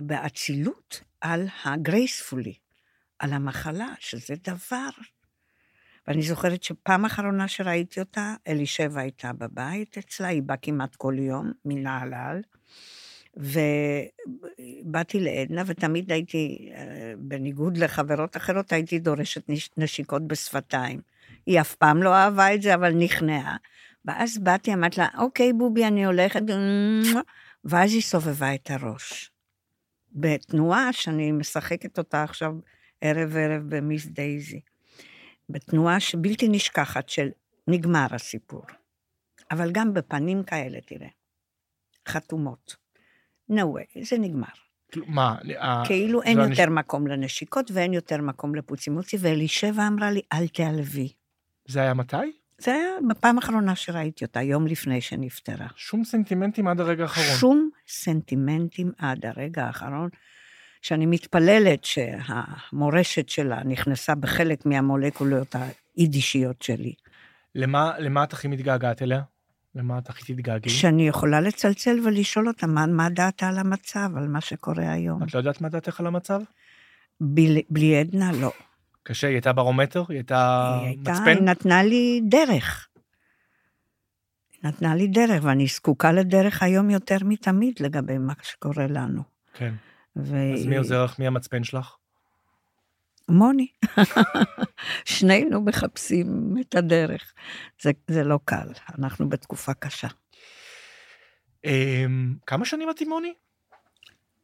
באצילות על הגרייספולי, על המחלה, שזה דבר. ואני זוכרת שפעם אחרונה שראיתי אותה, אלישבע הייתה בבית אצלה, היא באה כמעט כל יום, מנהלל, ובאתי לעדנה, ותמיד הייתי, אה, בניגוד לחברות אחרות, הייתי דורשת נש- נשיקות בשפתיים. היא אף פעם לא אהבה את זה, אבל נכנעה. ואז באתי, אמרתי לה, אוקיי, בובי, אני הולכת, ואז היא סובבה את הראש. בתנועה שאני משחקת אותה עכשיו ערב-ערב במיס דייזי. בתנועה שבלתי נשכחת של נגמר הסיפור. אבל גם בפנים כאלה, תראה, חתומות. no way, זה נגמר. כאילו, מה? כאילו אין הנש- יותר מקום לנשיקות ואין יותר מקום לפוצימוצי, ואלישבע אמרה לי, אל תיעלבי. זה היה מתי? זה היה בפעם האחרונה שראיתי אותה, יום לפני שנפטרה. שום סנטימנטים עד הרגע האחרון. שום סנטימנטים עד הרגע האחרון, שאני מתפללת שהמורשת שלה נכנסה בחלק מהמולקולות היידישיות שלי. למה, למה את הכי מתגעגעת אליה? למה את הכי תתגעגעי? שאני יכולה לצלצל ולשאול אותה מה, מה דעתה על המצב, על מה שקורה היום. את לא יודעת מה דעתך על המצב? בלי, בלי עדנה, לא. קשה, היא הייתה ברומטר? היא הייתה היא הייתה, מצפן? היא נתנה לי דרך. היא נתנה לי דרך, ואני זקוקה לדרך היום יותר מתמיד לגבי מה שקורה לנו. כן. ו... אז מי עוזר לך? מי המצפן שלך? מוני. שנינו מחפשים את הדרך. זה, זה לא קל, אנחנו בתקופה קשה. אמ, כמה שנים את עם מוני?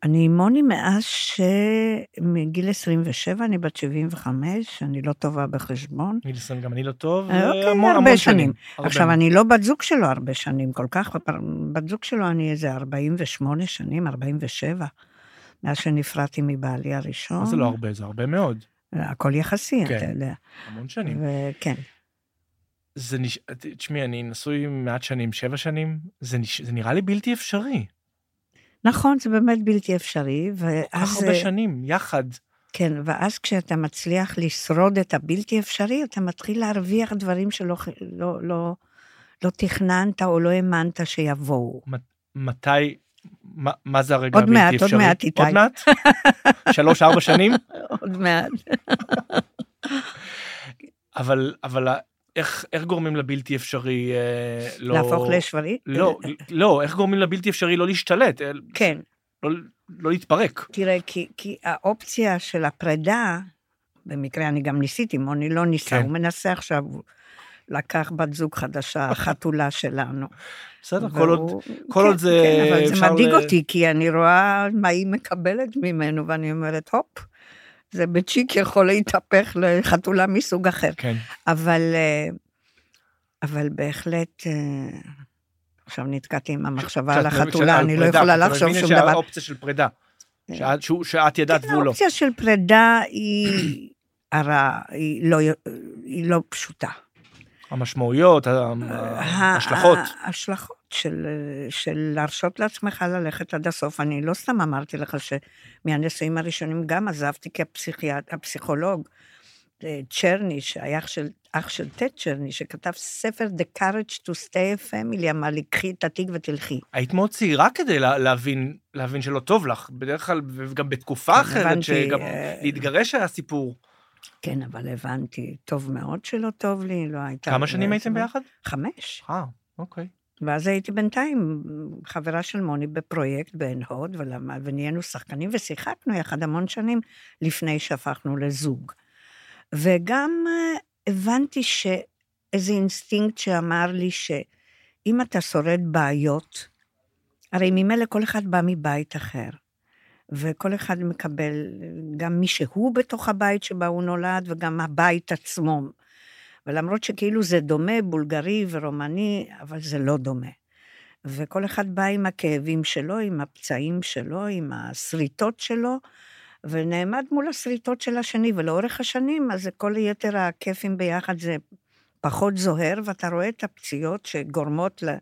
אני מוני מאז שמגיל 27, אני בת 75, אני לא טובה בחשבון. גיל 20 גם אני לא טוב. אה, אוקיי, המון הרבה שנים. הרבה. עכשיו, אני לא בת זוג שלו הרבה שנים כל כך, בת זוג שלו אני איזה 48 שנים, 47, מאז שנפרדתי מבעלי הראשון. מה זה לא הרבה? זה הרבה מאוד. הכל יחסי, כן. אתה יודע. המון שנים. וכן. זה נש... תשמעי, אני נשוי מעט שנים, שבע שנים, זה, נש... זה נראה לי בלתי אפשרי. נכון, זה באמת בלתי אפשרי, כל כך ואז... הרבה שנים, יחד. כן, ואז כשאתה מצליח לשרוד את הבלתי אפשרי, אתה מתחיל להרוויח דברים שלא לא, לא, לא תכננת או לא האמנת שיבואו. מתי, מה, מה זה הרגע עוד הבלתי מעט, עוד אפשרי? מעט, איתי. עוד מעט? שלוש, ארבע שנים? עוד מעט. אבל, אבל איך, איך גורמים לבלתי אפשרי אה, לא... להפוך לשברי? לא, לא, איך גורמים לבלתי אפשרי לא להשתלט? אה, כן, לא, לא להתפרק. תראה, כי, כי האופציה של הפרידה, במקרה אני גם ניסיתי, מוני לא ניסה, כן. הוא מנסה עכשיו, הוא לקח בת זוג חדשה, החתולה שלנו. בסדר, כל עוד... כל כן, עוד זה- כן, אבל זה מדאיג ל- אותי, כי אני רואה מה היא מקבלת ממנו, ואני אומרת, הופ, זה בצ'יק יכול להתהפך לחתולה מסוג אחר. כן. אבל, אה, אבל בהחלט, אה, עכשיו נתקעתי עם המחשבה על החתולה, אני לא יכולה לחשוב שום דבר. שהאופציה של פרידה. שאת, שהוא, שאת ידעת כן, והוא לא. האופציה של פרידה היא לא, היא לא פשוטה. המשמעויות, ההשלכות. ההשלכות של, של להרשות לעצמך ללכת עד הסוף. אני לא סתם אמרתי לך שמהנישואים הראשונים גם עזבתי כי הפסיכיאט, הפסיכולוג, אה, צ'רני, שהיה אח של, אח של טט צ'רני, שכתב ספר The Courage to Stay a Family, אמר לי, קחי את התיק ותלכי. היית מאוד צעירה כדי לה, להבין, להבין שלא טוב לך, בדרך כלל, וגם בתקופה כן, אחרת, הבנתי, שגם אה, להתגרש היה סיפור. כן, אבל הבנתי טוב מאוד שלא טוב לי, לא הייתה... כמה שנים הייתם ביחד? חמש. אה, אוקיי. ואז הייתי בינתיים חברה של מוני בפרויקט בעין הוד, ונהיינו שחקנים ושיחקנו יחד המון שנים לפני שהפכנו לזוג. וגם אה, הבנתי שאיזה אינסטינקט שאמר לי שאם אתה שורד בעיות, הרי ממילא כל אחד בא מבית אחר, וכל אחד מקבל גם מי שהוא בתוך הבית שבה הוא נולד, וגם הבית עצמו. ולמרות שכאילו זה דומה, בולגרי ורומני, אבל זה לא דומה. וכל אחד בא עם הכאבים שלו, עם הפצעים שלו, עם השריטות שלו, ונעמד מול השריטות של השני, ולאורך השנים, אז כל יתר הכיפים ביחד זה פחות זוהר, ואתה רואה את הפציעות שגורמות ל-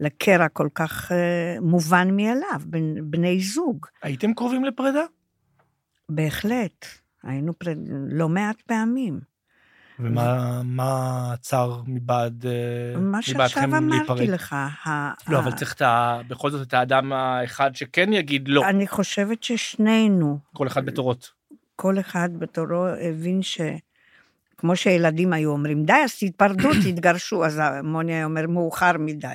לקרע כל כך אה, מובן מאליו, בין בני זוג. הייתם קרובים לפרידה? בהחלט. היינו פר... לא מעט פעמים. ומה מה עצר מבעד אה, מה שעכשיו אמרתי? לך, לא, אבל צריך. בכל זאת את האדם האחד שכן יגיד לא, אני חושבת ששנינו, כל אחד בתורות. כל אחד בתורו הבין ש... כמו שילדים היו אומרים, די, אז תתפרדו, תתגרשו, אז מוני היה אומר, מאוחר מדי.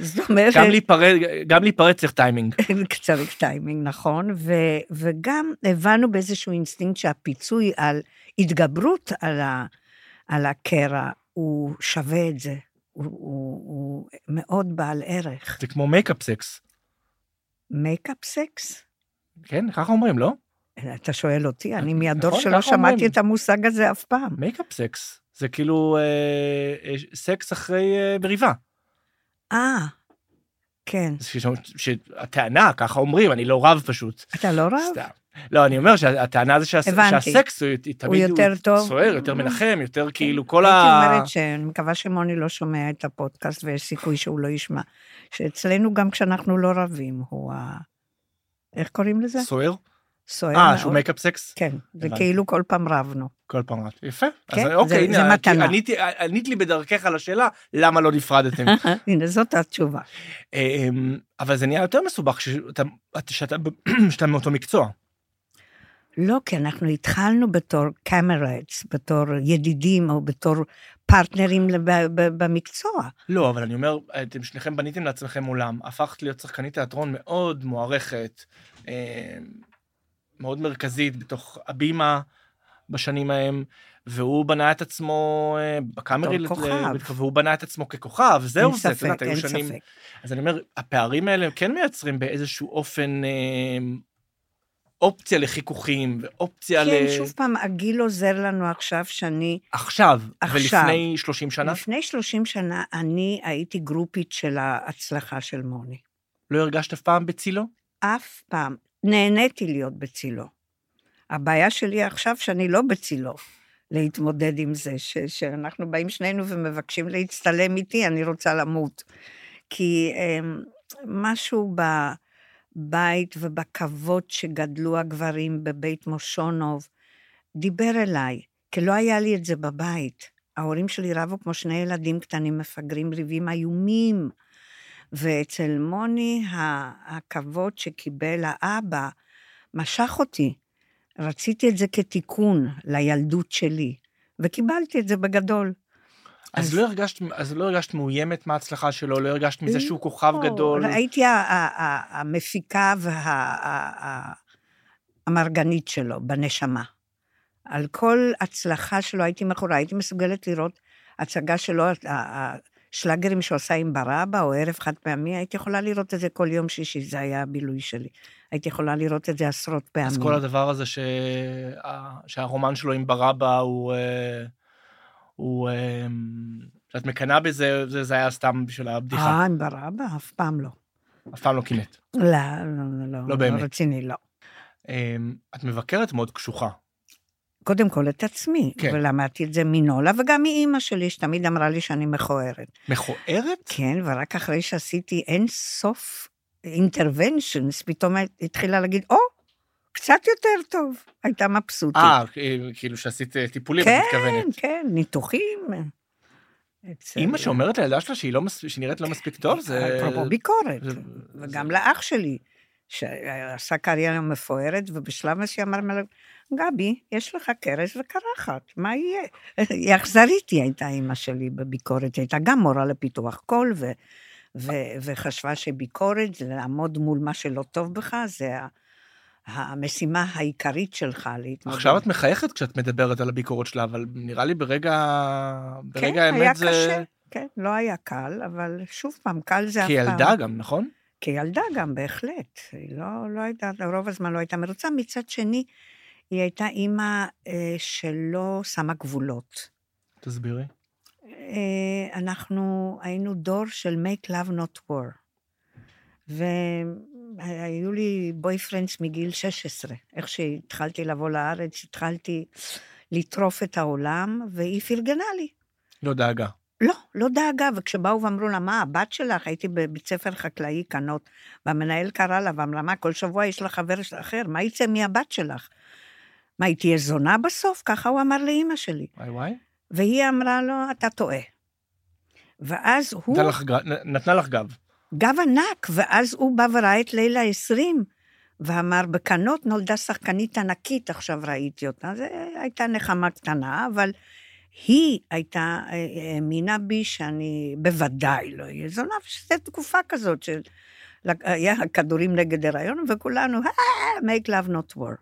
זאת אומרת, גם להיפרד, גם להיפרד צריך טיימינג. צריך טיימינג, נכון, ו, וגם הבנו באיזשהו אינסטינקט שהפיצוי על התגברות על, ה, על הקרע, הוא שווה את זה. הוא, הוא, הוא מאוד בעל ערך. זה כמו מייקאפ סקס. מייקאפ סקס? כן, ככה אומרים, לא? אתה שואל אותי, אני מהדור נכון, שלא ככה אומרים. שמעתי את המושג הזה אף פעם. makeup sex. זה כאילו אה, אה, סקס אחרי אה, מריבה. אה, כן. ש- שהטענה, ככה אומרים, אני לא רב פשוט. אתה לא רב? סתם. לא, אני אומר שהטענה זה שהס-. שהסקס הוא תמיד יותר טוב. סוער, יותר מנחם, יותר כאילו כל הייתי ה... אומרת שאני מקווה שמוני לא שומע את הפודקאסט ויש סיכוי שהוא לא ישמע. שאצלנו גם כשאנחנו לא רבים, הוא ה... איך קוראים לזה? סוער? סוער אה, מאוד. שהוא makeup sex? כן, זה הבנתי. כאילו כל פעם רבנו. כל פעם רק. יפה. כן, אז אוקיי, זה- הנה, ענית לי בדרכך על השאלה, למה לא נפרדתם. הנה, זאת התשובה. אמ, אבל זה נהיה יותר מסובך כשאתה- שאתה שאתה מאותו מקצוע. לא, כי אנחנו התחלנו בתור קמרייטס, בתור ידידים או בתור פרטנרים במקצוע. לא, אבל אני אומר, אתם שניכם בניתם לעצמכם עולם, הפכת להיות שחקנית תיאטרון מאוד מוערכת, אמ, מאוד מרכזית בתוך הבימה בשנים ההם, והוא בנה את עצמו אה, בקאמרי. והוא בנה את עצמו ככוכב, זהו אין זה, את ספק, אין שנים. ספק. אז אני אומר, הפערים האלה כן מייצרים באיזשהו אופן אה, אופציה לחיכוכים, ואופציה ל... כן, שוב פעם, הגיל עוזר לנו עכשיו שאני... עכשיו, עכשיו. ולפני 30 שנה, לפני 30 שנה אני הייתי גרופית של ההצלחה של מוני. לא הרגשת אף פעם בצילו? אף פעם. נהניתי להיות בצילו. הבעיה שלי עכשיו שאני לא בצילו. להתמודד עם זה, ש, שאנחנו באים שנינו ומבקשים להצטלם איתי, אני רוצה למות. כי um, משהו בבית ובכבוד שגדלו הגברים בבית מושונוב, דיבר אליי, כי לא היה לי את זה בבית. ההורים שלי רבו כמו שני ילדים קטנים מפגרים ריבים איומים. ואצל מוני, הכבוד שקיבל האבא משך אותי. רציתי את זה כתיקון לילדות שלי, וקיבלתי את זה בגדול. אז אז- לא הרגשת, אז לא הרגשת מאוימת מההצלחה שלו, לא הרגשת מזה שהוא כוכב לא, גדול. הייתי המפיקה והמרגנית שלו בנשמה. על כל הצלחה שלו הייתי מאחורי, הייתי מסוגלת לראות הצגה שלו, השלאגרים שהוא עשה עם ברבא, או ערב חד פעמי, הייתי יכולה לראות את זה כל יום שישי, זה היה הבילוי שלי. הייתי יכולה לראות את זה עשרות פעמים. אז כל הדבר הזה שה... שהרומן שלו עם ברבא הוא... אה, הוא... אה, שאת מקנאה בזה, זה, זה היה סתם בשביל הבדיחה. אה, עם ברבא? אף פעם לא. אף פעם לא קינאת. לא, לא, לא, לא באמת. רציני, לא. אה, את מבקרת מאוד קשוחה. קודם כל את עצמי, כן. ולמדתי את זה מנולה, וגם מאימא שלי, שתמיד אמרה לי שאני מכוערת. מכוערת? כן, ורק אחרי שעשיתי אין סוף אינטרוונשנס, פתאום התחילה להגיד, או, קצת יותר טוב. הייתה מבסוטית. אה, כאילו שעשית אה, טיפולים, את כן, מתכוונת. כן, ניתוחים. אצל- אימא שאומרת לילדה שלה שהיא לא מס- נראית לא מספיק טוב, זה... אפרופו ביקורת, זה- וגם זה- לאח שלי, שעשה קריירה מפוארת, ובשלב מסוים אמר לה, גבי, יש לך קרס וקרחת, מה יהיה? היא אכזרית היא הייתה אימא שלי בביקורת, היא הייתה גם מורה לפיתוח קול, ו, ו, וחשבה שביקורת לעמוד מול מה שלא טוב בך, זה המשימה העיקרית שלך להתמודד. עכשיו את מחייכת כשאת מדברת על הביקורת שלה, אבל נראה לי ברגע... ברגע כן, היה האמת זה... קשה, כן, לא היה קל, אבל שוב פעם, קל זה אף פעם. כילדה גם, נכון? כילדה גם, בהחלט. היא לא, לא הייתה, רוב הזמן לא הייתה מרוצה. מצד שני, היא הייתה אימא אה, שלא שמה גבולות. תסבירי. אה, אנחנו היינו דור של make love not war. והיו לי בויפרנדס מגיל 16. איך שהתחלתי לבוא לארץ, התחלתי לטרוף את העולם, והיא פרגנה לי. לא דאגה. לא, דאגה, וכשבאו ואמרו לה, מה, הבת שלך, הייתי בבית ספר חקלאי כנות, והמנהל קרא לה ואמרה, מה, כל שבוע יש לה חבר אחר, מה יצא מהבת שלך? מה, היא תהיה זונה בסוף? ככה הוא אמר לאימא שלי. וואי וואי. והיא אמרה לו, אתה טועה. ואז הוא, לך נתנה לך גב. גב ענק, ואז הוא בא וראה את לילה 20, ואמר, בכנות נולדה שחקנית ענקית, עכשיו ראיתי אותה. זו הייתה נחמה קטנה, אבל היא הייתה, אה, האמינה בי שאני בוודאי לא אהיה זונה, ושזו תקופה כזאת של... היה כדורים נגד הריון, וכולנו, אה, make love not war.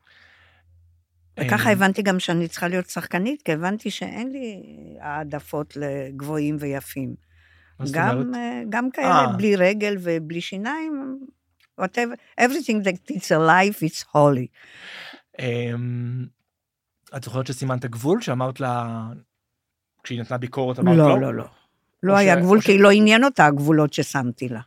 וככה אה, הבנתי גם שאני צריכה להיות שחקנית, כי הבנתי שאין לי העדפות לגבוהים ויפים. גם? אה, גם כאלה אה. בלי רגל ובלי שיניים, whatever, everything that it's a life, it's holy. אמ, את זוכרת שסימנת גבול, שאמרת לה, כשהיא נתנה ביקורת, אמרת לא, לא? לא, לא. לא היה ש- גבול, או ש- כי לא עניין אותה הגבולות ששמתי לה.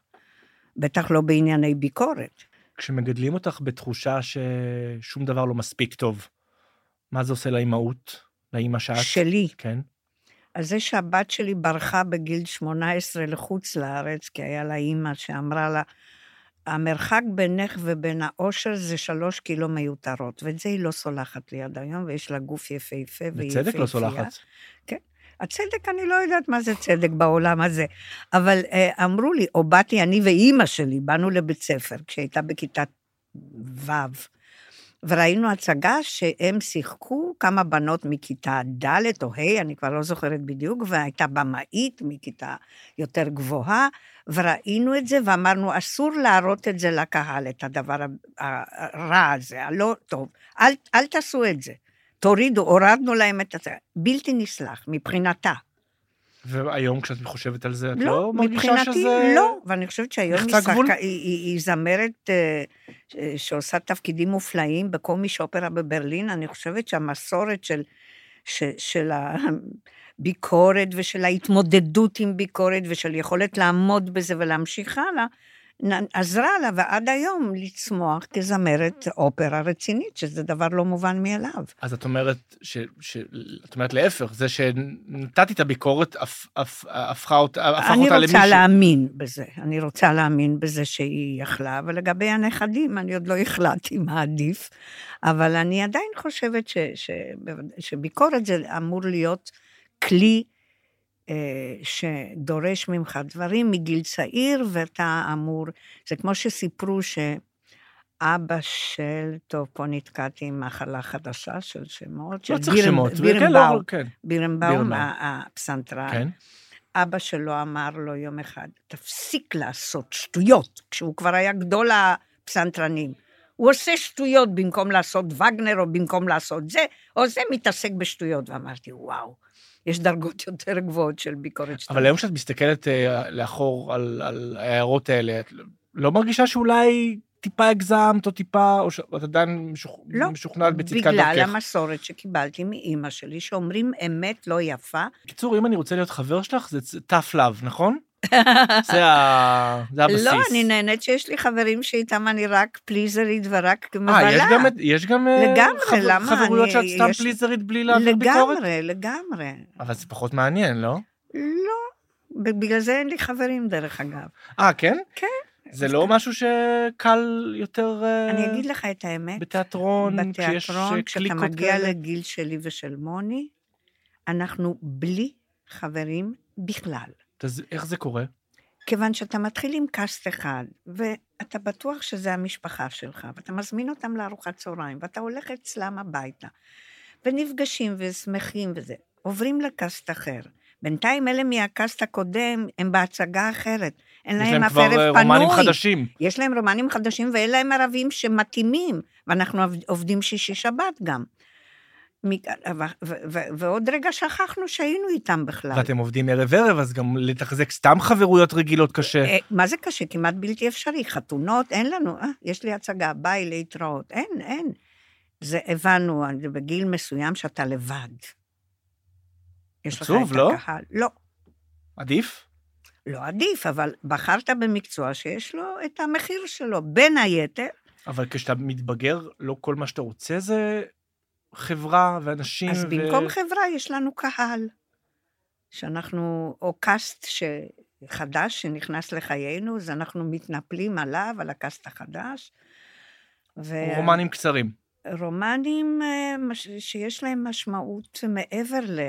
בטח לא בענייני ביקורת. כשמגדלים אותך בתחושה ששום דבר לא מספיק טוב, מה זה עושה לאימהות, לאימא שאת? שלי. כן. על זה שהבת שלי ברחה בגיל 18 לחוץ לארץ, כי היה לה אימא שאמרה לה, המרחק בינך ובין האושר זה שלוש קילו מיותרות, ואת זה היא לא סולחת לי עד היום, ויש לה גוף יפהפה והיא בצדק לא יפהפייה. סולחת. הצדק, אני לא יודעת מה זה צדק בעולם הזה, אבל אה, אמרו לי, או באתי אני ואימא שלי, באנו לבית ספר, כשהייתה בכיתה ו', וראינו הצגה שהם שיחקו כמה בנות מכיתה ד' או ה', אני כבר לא זוכרת בדיוק, והייתה במאית מכיתה יותר גבוהה, וראינו את זה ואמרנו, אסור להראות את זה לקהל, את הדבר הרע הזה, הלא טוב. אל, אל תעשו את זה. תורידו, הורדנו להם את זה. בלתי נסלח, מבחינתה. והיום כשאת חושבת על זה, את לא, לא, מרגישה מבחינתי שזה... לא, ואני חושבת שהיום היא? שחק... היא, היא, היא זמרת אה, ש- שעושה תפקידים מופלאים בקומיש אופרה בברלין, אני חושבת שהמסורת של, ש, של הביקורת ושל ההתמודדות עם ביקורת ושל יכולת לעמוד בזה ולהמשיך הלאה, עזרה לה, ועד היום לצמוח כזמרת אופרה רצינית, שזה דבר לא מובן מאליו. אז את אומרת, ש, ש, את אומרת להפך, זה שנתתי את הביקורת, הפ, הפ, הפכה אותה, הפך אני אותה רוצה למישהו. להאמין בזה, אני רוצה להאמין בזה שהיא יכלה, אבל לגבי הנכדים, אני עוד לא החלטתי מה עדיף, אבל אני עדיין חושבת ש, ש, שביקורת זה אמור להיות כלי שדורש ממך דברים מגיל צעיר, ואתה אמור, זה כמו שסיפרו שאבא של, טוב, פה נתקעתי עם מחלה חדשה של שמות, של לא צריך בירן- שמות, כן, בירנבאום, לא, כן, בירנבאום, בירנבאום. ה- הפסנתרן. כן. אבא שלו אמר לו יום אחד, תפסיק לעשות שטויות, כשהוא כבר היה גדול הפסנתרנים. הוא עושה שטויות במקום לעשות וגנר, או במקום לעשות זה, או זה מתעסק בשטויות. ואמרתי, וואו, יש דרגות יותר גבוהות של ביקורת שטויות. אבל היום כשאת מסתכלת אה, לאחור על, על ההערות האלה, את לא מרגישה שאולי טיפה הגזמת או טיפה, או שאת עדיין משוכ... לא, משוכנעת בצדקת בגלל דרכך? המסורת שקיבלתי מאימא שלי, שאומרים אמת לא יפה. בקיצור, אם אני רוצה להיות חבר שלך, זה tough love, נכון? זה זה הבסיס. לא, אני נהנית שיש לי חברים שאיתם אני רק פליזרית ורק מבלה. אה, יש גם, אה? חברויות שאת סתם פליזרית בלי להעביר ביקורת? לגמרי, לגמרי. אבל זה פחות מעניין, לא? לא, בגלל זה אין לי חברים, דרך אגב. אה, כן? כן. זה לא משהו שקל יותר אה, אני אגיד לך את האמת, בתיאטרון, כשיש בתיאטרון, אה, כשאתה קליקות מגיע כאלה? לגיל שלי ושל מוני, אנחנו בלי חברים בכלל. אז איך זה קורה? כיוון שאתה מתחיל עם קאסט אחד, ואתה בטוח שזה המשפחה שלך, ואתה מזמין אותם לארוחת צהריים, ואתה הולך אצלם הביתה, ונפגשים ושמחים וזה. עוברים לקאסט אחר. בינתיים אלה מהקאסט הקודם הם בהצגה אחרת. אין יש להם להם אף כבר ערב אה, פנוי. רומנים חדשים. יש להם רומנים חדשים ואין להם ערבים שמתאימים, ואנחנו עובד- עובדים שישי שבת גם. ועוד רגע שכחנו שהיינו איתם בכלל. ואתם עובדים ערב ערב, אז גם לתחזק סתם חברויות רגילות קשה. אה, מה זה קשה? כמעט בלתי אפשרי. חתונות, אין לנו, אה, יש לי הצגה, ביי, להתראות. אין, אין. זה הבנו, בגיל מסוים שאתה לבד. יש לך עצוב, את לא? הקהל. לא, עדיף? לא עדיף, אבל בחרת במקצוע שיש לו את המחיר שלו. בין היתר, אבל כשאתה מתבגר, לא כל מה שאתה רוצה זה חברה ואנשים. אז ו- במקום חברה יש לנו קהל. שאנחנו, או קאסט ש... חדש שנכנס לחיינו, אז אנחנו מתנפלים עליו, על הקאסט החדש. ו... רומנים קצרים. רומנים אה, שיש להם משמעות מעבר ל-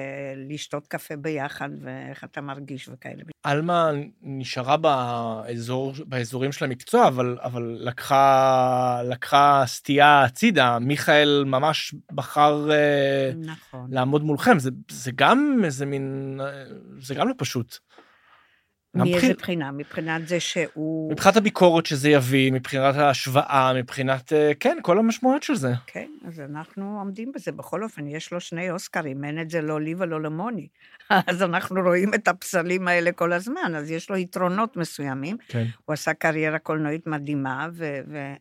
לשתות קפה ביחד ואיך אתה מרגיש וכאלה. עלמה נשארה באזור, באזורים של המקצוע, אבל, אבל לקחה, לקחה סטייה הצידה. מיכאל ממש בחר אה, נכון. לעמוד מולכם. זה, זה גם איזה מין... אה, זה גם לא פשוט. מאיזה בחינה? מבחינת זה שהוא... מבחינת הביקורת שזה יביא, מבחינת ההשוואה, מבחינת, אה, כן, כל המשמעויות של זה. כן, אז אנחנו עומדים בזה. בכל אופן, יש לו שני אוסקרים, אין את זה לא לי ולא למוני. אז אנחנו רואים את הפסלים האלה כל הזמן, אז יש לו יתרונות מסוימים. כן. הוא עשה קריירה קולנועית מדהימה, ו- ו-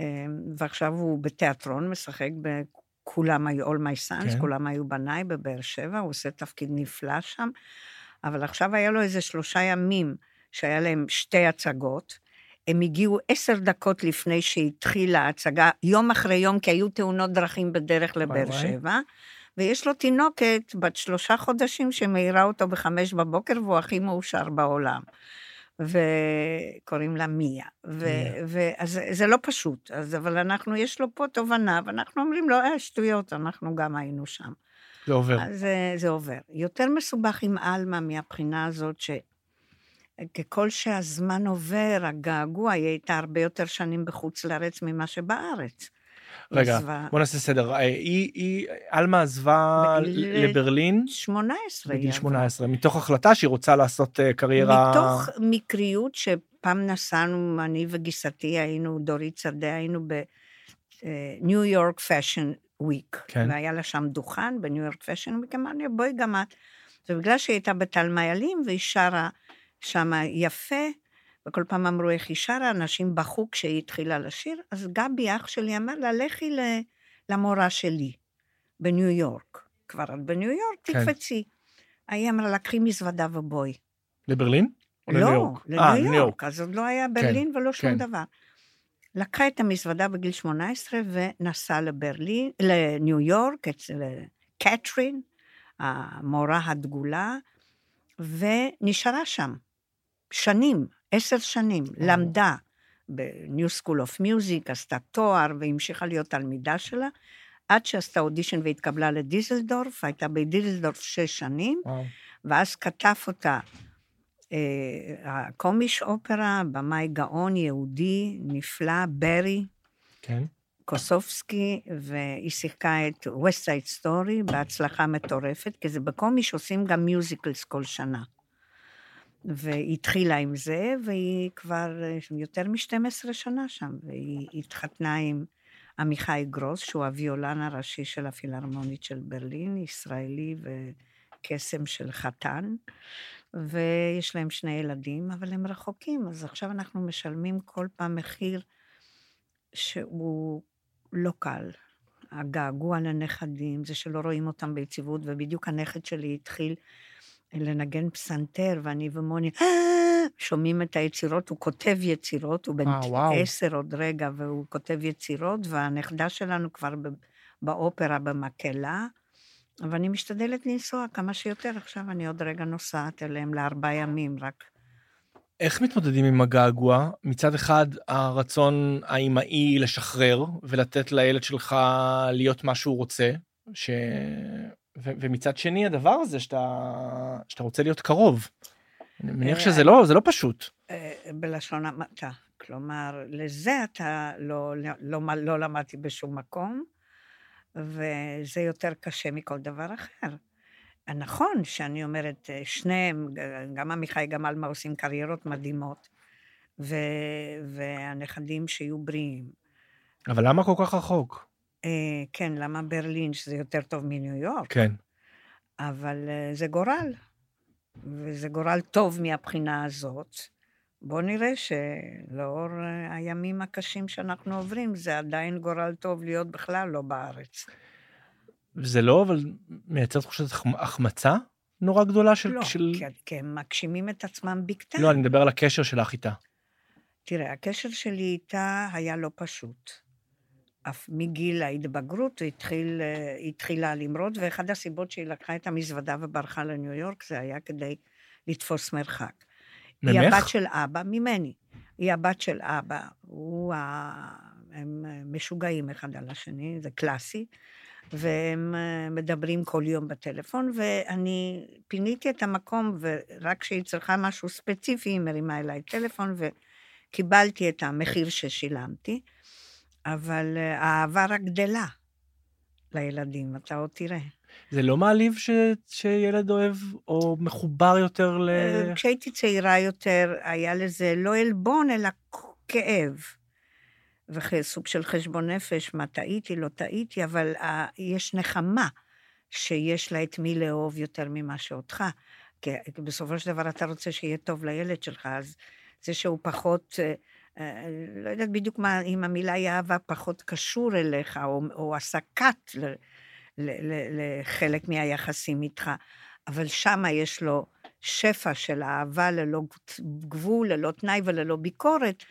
אה, ועכשיו הוא בתיאטרון, משחק בכולם היו, All My Sons, כן. כולם היו בניי בבאר שבע, הוא עושה תפקיד נפלא שם, אבל עכשיו היה לו איזה שלושה ימים שהיה להם שתי הצגות. הם הגיעו עשר דקות לפני שהתחילה ההצגה, יום אחרי יום, כי היו תאונות דרכים בדרך לבאר. שבע, ויש לו תינוקת בת שלושה חודשים שמאירה אותו בחמש בבוקר, והוא הכי מאושר בעולם. וקוראים לה מיה. ו-. ו- אז זה לא פשוט, אז, אבל אנחנו, יש לו פה תובנה, ואנחנו אומרים לו, אה, שטויות, אנחנו גם היינו שם. זה עובר. אז זה, זה עובר. יותר מסובך עם עלמה מהבחינה הזאת שככל שהזמן עובר, הגעגוע, היא הייתה הרבה יותר שנים בחוץ לארץ ממה שבארץ. רגע, עזבה- בוא נעשה סדר. אה, היא, היא, עלמה עזבה בגיל- לברלין 18 היא בגיל עברה. 18, מתוך החלטה שהיא רוצה לעשות אה, קריירה... מתוך מקריות שפעם נסענו, אני וגיסתי היינו, דורית שדה, היינו בניו יורק fashion week. כן. והיה לה שם דוכן בניו יורק fashion week, אמרנו, בואי גם את. ובגלל שהיא הייתה בתלמה ילין והיא שרה שם יפה, וכל פעם אמרו איך היא שרה, אנשים בכו כשהיא התחילה לשיר, אז גבי, אח שלי, אמר לה, לכי למורה שלי בניו יורק. כבר את בניו יורק, כן. תקפצי. היא אמרה, לקחה מזוודה ובואי. לברלין? או לא, לניו יורק? לניו אה, יורק, אז עוד לא היה ברלין ולא שום כן. דבר. לקחה את המזוודה בגיל 18 ונסעה לברלין, לניו יורק, אצל קטרין, המורה הדגולה, ונשארה שם שנים, עשר שנים, למדה ב-New School of Music, עשתה תואר והמשיכה להיות תלמידה שלה, עד שעשתה אודישן והתקבלה לדיזלדורף, הייתה בדיזלדורף שש שנים. ואז כתב אותה אה, הקומיש אופרה, במאי גאון יהודי, נפלא, ברי, כן. קוסובסקי, והיא שיחקה את West Side Story בהצלחה מטורפת, כי זה בקומיש עושים גם מיוזיקלס כל שנה. והיא התחילה עם זה, והיא כבר אה, יותר מ-12 שנה שם, והיא התחתנה עם עמיחי גרוס, שהוא הוויולן הראשי של הפילהרמונית של ברלין, ישראלי וקסם של חתן, ויש להם שני ילדים, אבל הם רחוקים, אז עכשיו אנחנו משלמים כל פעם מחיר שהוא לא קל. הגעגוע לנכדים, זה שלא רואים אותם ביציבות, ובדיוק הנכד שלי התחיל לנגן פסנתר, ואני ומוני "אה", שומעים את היצירות, הוא כותב יצירות, הוא בן אה. עשר עוד רגע, והוא כותב יצירות, והנכדה שלנו כבר באופרה במקהלה, ואני משתדלת לנסוע כמה שיותר. עכשיו אני עוד רגע נוסעת אליהם לארבעה ימים, רק איך מתמודדים עם הגעגוע? מצד אחד, הרצון האימהי לשחרר ולתת לילד שלך להיות מה שהוא רוצה, ש... ו- ומצד שני, הדבר הזה שאתה, שאתה רוצה להיות קרוב. אני מניח אה, שזה לא, זה לא פשוט. אה, בלשון המעטה. כלומר, לזה אתה לא, לא, לא, לא למדתי בשום מקום, וזה יותר קשה מכל דבר אחר. נכון שאני אומרת, אה, שניהם, גם עמיחי, גם עלמה עושים קריירות מדהימות, ו, והנכדים שיהיו בריאים. אבל למה כל כך רחוק? אה, כן, למה ברלין, שזה יותר טוב מניו יורק? כן. אבל אה, זה גורל, וזה גורל טוב מהבחינה הזאת. בואו נראה שלאור אה, הימים הקשים שאנחנו עוברים, זה עדיין גורל טוב להיות בכלל לא בארץ. זה לא, אבל מייצר תחושת החמ- החמצה נורא גדולה של... לא, של... כי, כי הם מגשימים את עצמם בקטן. לא, אני מדבר על הקשר שלך איתה. תראה, הקשר שלי איתה היה לא פשוט. אף מגיל ההתבגרות היא התחיל, אה, התחילה למרוד, ואחת הסיבות שהיא לקחה את המזוודה וברחה לניו יורק, זה היה כדי לתפוס מרחק. היא ממך? הבת של אבא, ממני. היא הבת של אבא, הוא ה... הם משוגעים אחד על השני, זה קלאסי, והם אה, מדברים כל יום בטלפון, ואני פיניתי את המקום, ורק כשהיא צריכה משהו ספציפי, היא מרימה אליי טלפון, וקיבלתי את המחיר ששילמתי, אבל אה, האהבה רק גדלה לילדים, אתה עוד תראה. זה לא מעליב ש... שילד אוהב או מחובר יותר ל... אה, כשהייתי צעירה יותר, היה לזה לא עלבון, אלא כאב. וסוג של חשבון נפש, מה טעיתי, לא טעיתי, אבל uh, יש נחמה שיש לה את מי לאהוב יותר ממה שאותך. כי בסופו של דבר אתה רוצה שיהיה טוב לילד שלך, אז זה שהוא פחות, uh, לא יודעת בדיוק מה, אם המילה היא אהבה, פחות קשור אליך, או, או ל, לחלק מהיחסים איתך, אבל שמה יש לו שפע של אהבה ללא גבול, ללא תנאי וללא ביקורת,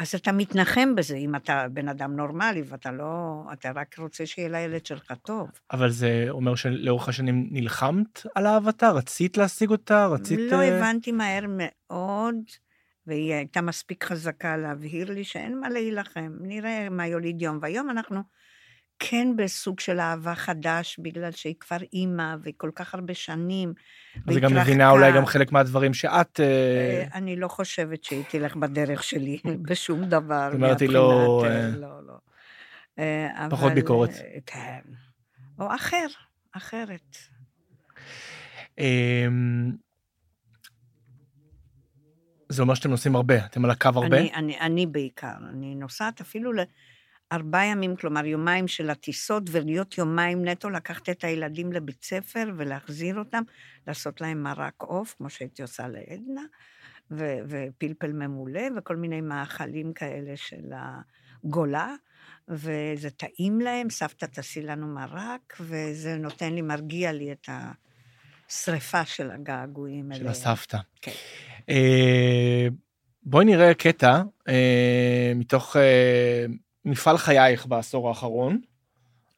אז אתה מתנחם בזה, אם אתה בן אדם נורמלי, ואתה לא, אתה רק רוצה שיהיה לילד שלך טוב. אבל זה אומר שלאורך השנים נלחמת על אהבתה? רצית להשיג אותה? רצית... לא אה, הבנתי מהר מאוד, והיא הייתה מספיק חזקה להבהיר לי שאין מה להילחם, נראה מה יוליד יום. והיום אנחנו כן בסוג של אהבה חדש, בגלל שהיא כבר אימא, והיא כל כך הרבה שנים. אז היא גם מבינה אולי גם חלק מהדברים שאת... אה, אה, אני לא חושבת שהיא תלך בדרך שלי בשום דבר. זאת אומרת, היא לא, אה, לא, לא. אה, פחות ביקורת. כן. או אחר, אחרת. אמ, זה אומר שאתם נוסעים הרבה, אתם על הקו הרבה? אני, אני, אני בעיקר, אני נוסעת אפילו לארבעה ימים, כלומר יומיים של הטיסות, ולהיות יומיים נטו, לקחת את הילדים לבית ספר ולהחזיר אותם, לעשות להם מרק עוף, כמו שהייתי עושה לעדנה, ו- ופלפל ממולא, וכל מיני מאכלים כאלה של הגולה, וזה טעים להם, סבתא תעשי לנו מרק, וזה נותן לי, מרגיע לי את השריפה של הגעגועים של אליהם. הסבתא. כן. אה, בואי נראה קטע אה, מתוך אה, מפעל חייך בעשור האחרון.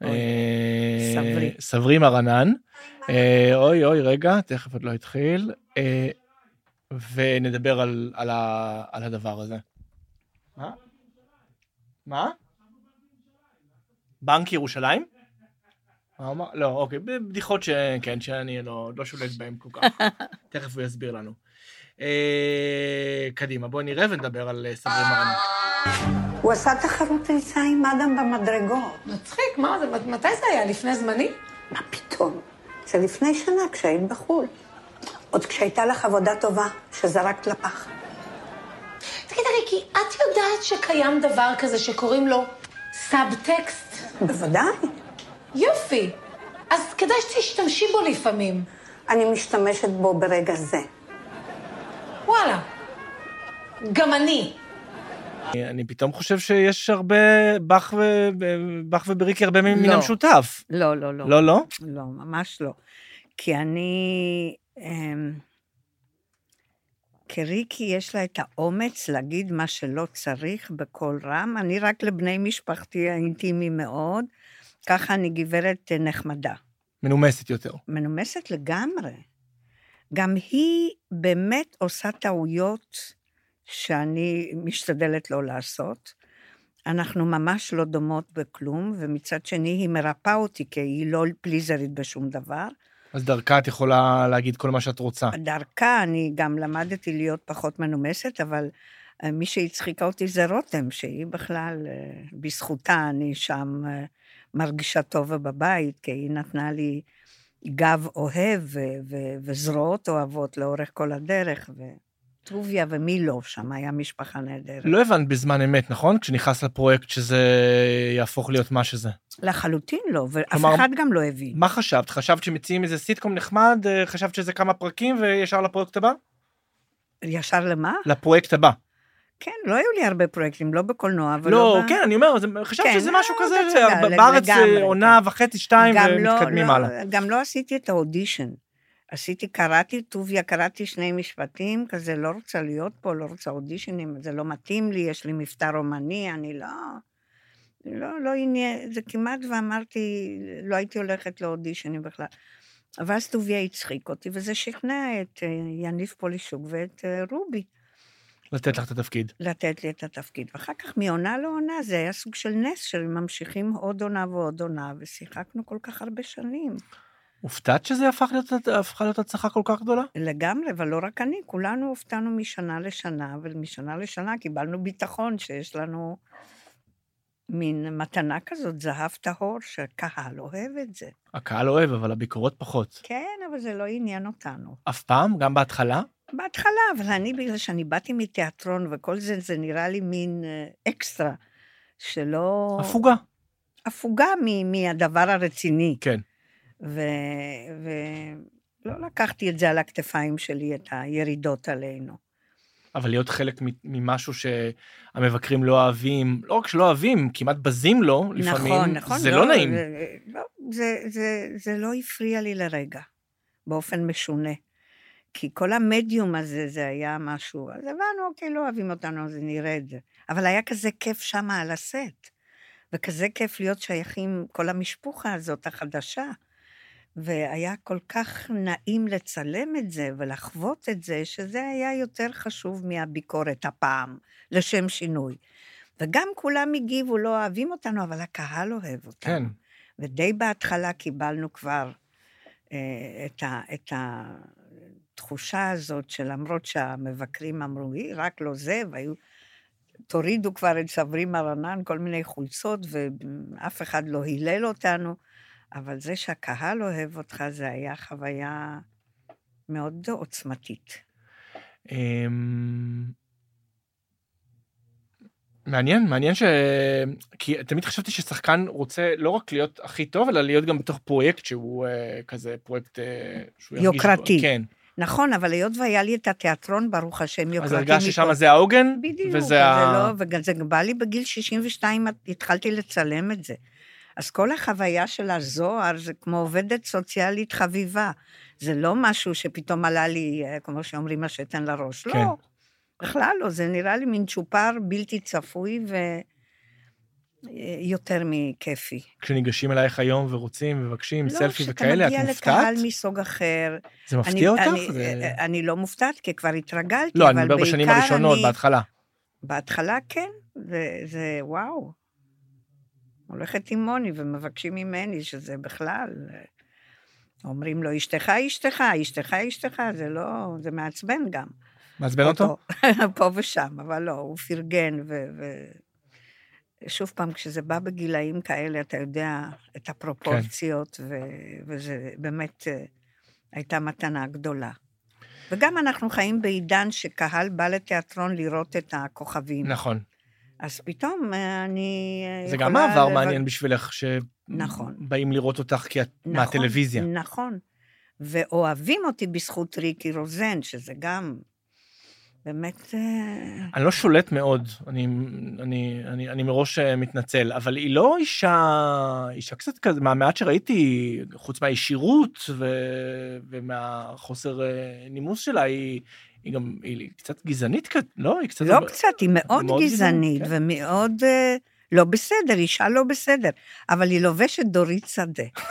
אה, סברי. סברי מרנן. אה, אוי אוי רגע, תכף עוד לא התחיל. אה, ונדבר על, על, ה, על הדבר הזה. מה? מה? בנק ירושלים? מה הוא אמר? לא, אוקיי, בדיחות שכן, שאני לא, לא שולט בהן כל כך. תכף הוא יסביר לנו. קדימה, בואי נראה ונדבר על סברי מרנן. הוא עשה תחרות ריצה עם אדם במדרגות. מצחיק, מה זה, מתי זה היה? לפני זמני? מה פתאום? זה לפני שנה, כשהיית בחו"ל. עוד כשהייתה לך עבודה טובה, שזרקת לפח. תגידי, ריקי, את יודעת שקיים דבר כזה שקוראים לו סאבטקסט? בוודאי. יופי. אז כדאי שתשתמשי בו לפעמים. אני משתמשת בו ברגע זה. וואלה. גם אני. אני פתאום חושב שיש הרבה, בך, ו... בך ובריקי הרבה מן לא. המשותף. לא, לא, לא. לא, לא? לא, ממש לא. כי אני... אמ, כי ריקי יש לה את האומץ להגיד מה שלא צריך בקול רם. אני רק לבני משפחתי האינטימי מאוד, ככה אני גברת נחמדה. מנומסת יותר. מנומסת לגמרי. גם היא באמת עושה טעויות שאני משתדלת לא לעשות. אנחנו ממש לא דומות בכלום, ומצד שני היא מרפאה אותי, כי היא לא פליזרית בשום דבר. אז דרכה את יכולה להגיד כל מה שאת רוצה. דרכה אני גם למדתי להיות פחות מנומסת, אבל אה, מי שהצחיקה אותי זה רותם, שהיא בכלל, אה, בזכותה אני שם אה, מרגישה טובה בבית, כי היא נתנה לי גב אוהב ו- ו- וזרועות אוהבות לאורך כל הדרך, וטוביה ומי לא, שם היה משפחה נהדרת. לא הבנת בזמן אמת, נכון? כשנכנס לפרויקט שזה יהפוך להיות מה שזה. לחלוטין לא, ואף כלומר, אחד גם לא הבין. מה חשבת? חשבת שמציעים איזה סיטקום נחמד? אה, חשבת שזה כמה פרקים וישר לפרויקט הבא? ישר למה? לפרויקט הבא. כן, לא היו לי הרבה פרויקטים, לא בקולנוע, אבל לא, ב- כן, אני אומר, חשבתי כן, שזה לא, משהו לא, כזה, בארץ אה, עונה כן. וחצי, שתיים, גם לא- ומתקדמים לא- הלאה. גם לא עשיתי את האודישן. עשיתי, קראתי, טוביה, קראתי שני משפטים, כזה, לא רוצה להיות פה, לא רוצה אודישנים, זה לא מתאים לי, יש לי מבטא רומני, אני לא... לא, לא עניין, זה כמעט ואמרתי, לא הייתי הולכת לאודישנים בכלל. אבל אז טוביה הצחיק אותי, וזה שכנע את אה, יניב פולישוק ואת אה, רובי לתת לך את התפקיד. לתת לי את התפקיד. ואחר כך מעונה לעונה, זה היה סוג של נס של ממשיכים עוד עונה ועוד עונה, ושיחקנו כל כך הרבה שנים. הופתעת שזה הפך להיות, הפכה להיות הצלחה כל כך גדולה? לגמרי, אבל לא רק אני, כולנו הופתענו משנה לשנה, ומשנה לשנה קיבלנו ביטחון שיש לנו מין מתנה כזאת, זהב טהור, שהקהל אוהב את זה. הקהל אוהב, אבל הביקורות פחות. כן, אבל זה לא עניין אותנו. אף פעם? גם בהתחלה? בהתחלה, אבל אני, בגלל שאני באתי מתיאטרון וכל זה, זה נראה לי מין אה, אקסטרה, שלא... הפוגה. הפוגה מהדבר הרציני. כן. ולא לקחתי את זה על הכתפיים שלי, את הירידות עלינו. אבל להיות חלק ממשהו שהמבקרים לא אוהבים, לא רק שלא אוהבים, כמעט בזים לו לפעמים, נכון, נכון. זה לא, נעים. זה, לא, זה, זה, זה לא הפריע לי לרגע, באופן משונה. כי כל המדיום הזה, זה היה משהו, אז הבנו, אוקיי, לא אוהבים אותנו, אז נרד. אבל היה כזה כיף שם על הסט, וכזה כיף להיות שייכים, כל המשפחה הזאת החדשה. והיה כל כך נעים לצלם את זה ולחוות את זה, שזה היה יותר חשוב מהביקורת הפעם, לשם שינוי. וגם כולם הגיבו, לא אוהבים אותנו, אבל הקהל אוהב אותנו. כן. ודי בהתחלה קיבלנו כבר אה, את, ה, את התחושה הזאת שלמרות שהמבקרים אמרו, היא רק לא זה, והיו... תורידו כבר את סברי מרנן, כל מיני חולצות, ואף אחד לא הילל אותנו, אבל זה שהקהל אוהב אותך, זה היה חוויה מאוד עוצמתית. אמ, מעניין, מעניין ש... כי תמיד חשבתי ששחקן רוצה לא רק להיות הכי טוב, אלא להיות גם בתוך פרויקט שהוא אה, כזה פרויקט אה, שהוא ירגיש- יוקרתי. כן. נכון, אבל היות והיה לי את התיאטרון, ברוך השם, יוקרתי אז הרגשת מכל- ששם זה העוגן? בדיוק, וזה וזה ה... לא, וגם זה בא לי בגיל 62, התחלתי לצלם את זה. אז כל החוויה של הזוהר זה כמו עובדת סוציאלית חביבה. זה לא משהו שפתאום עלה לי, אה, כמו שאומרים, השתן לראש. כן. לא, בכלל לא, זה נראה לי מין צ'ופר בלתי צפוי ויותר מכיפי. כשניגשים אלייך היום ורוצים, מבקשים סלפי וכאלה, את לא, כשאתה מופתעת? מגיע לקהל מסוג אחר. זה מפתיע אני, אותך? אני, זה- אני לא מופתעת, כי כבר התרגלתי, לא, אבל אני מדבר בשנים בעיקר הראשונות, אני- בהתחלה. בהתחלה כן, זה, זה וואו. הולכת עם מוני ומבקשים ממני שזה בכלל, אומרים לו, אשתך אשתך, אשתך אשתך, זה לא, זה מעצבן גם. מעצבן אותו? פה ושם, אבל לא, הוא פרגן, ו... ו... שוב פעם, כשזה בא בגילאים כאלה, אתה יודע את הפרופורציות, ו... וזה באמת אה, הייתה מתנה גדולה. וגם אנחנו חיים בעידן שקהל בא לתיאטרון לראות את הכוכבים. נכון. אז פתאום אה, אני זה. גם מעבר לב- מעניין בשבילך, נכון. שבאים לראות אותך כי את נכון, באמת... אה, אני לא שולט מאוד, אני, אני, אני, אני מראש אה, מתנצל, אבל היא לא אישה, אישה קצת כזה, מהמעט שראיתי, חוץ מהישירות ו, ומהחוסר נימוס שלה, היא, היא גם, היא קצת גזענית, לא? היא קצת... לא קצת, היא מאוד מאוד גזענית גזענית, כן. ומאוד אה, לא בסדר, אישה לא בסדר, אבל היא לובשת דורית שדה.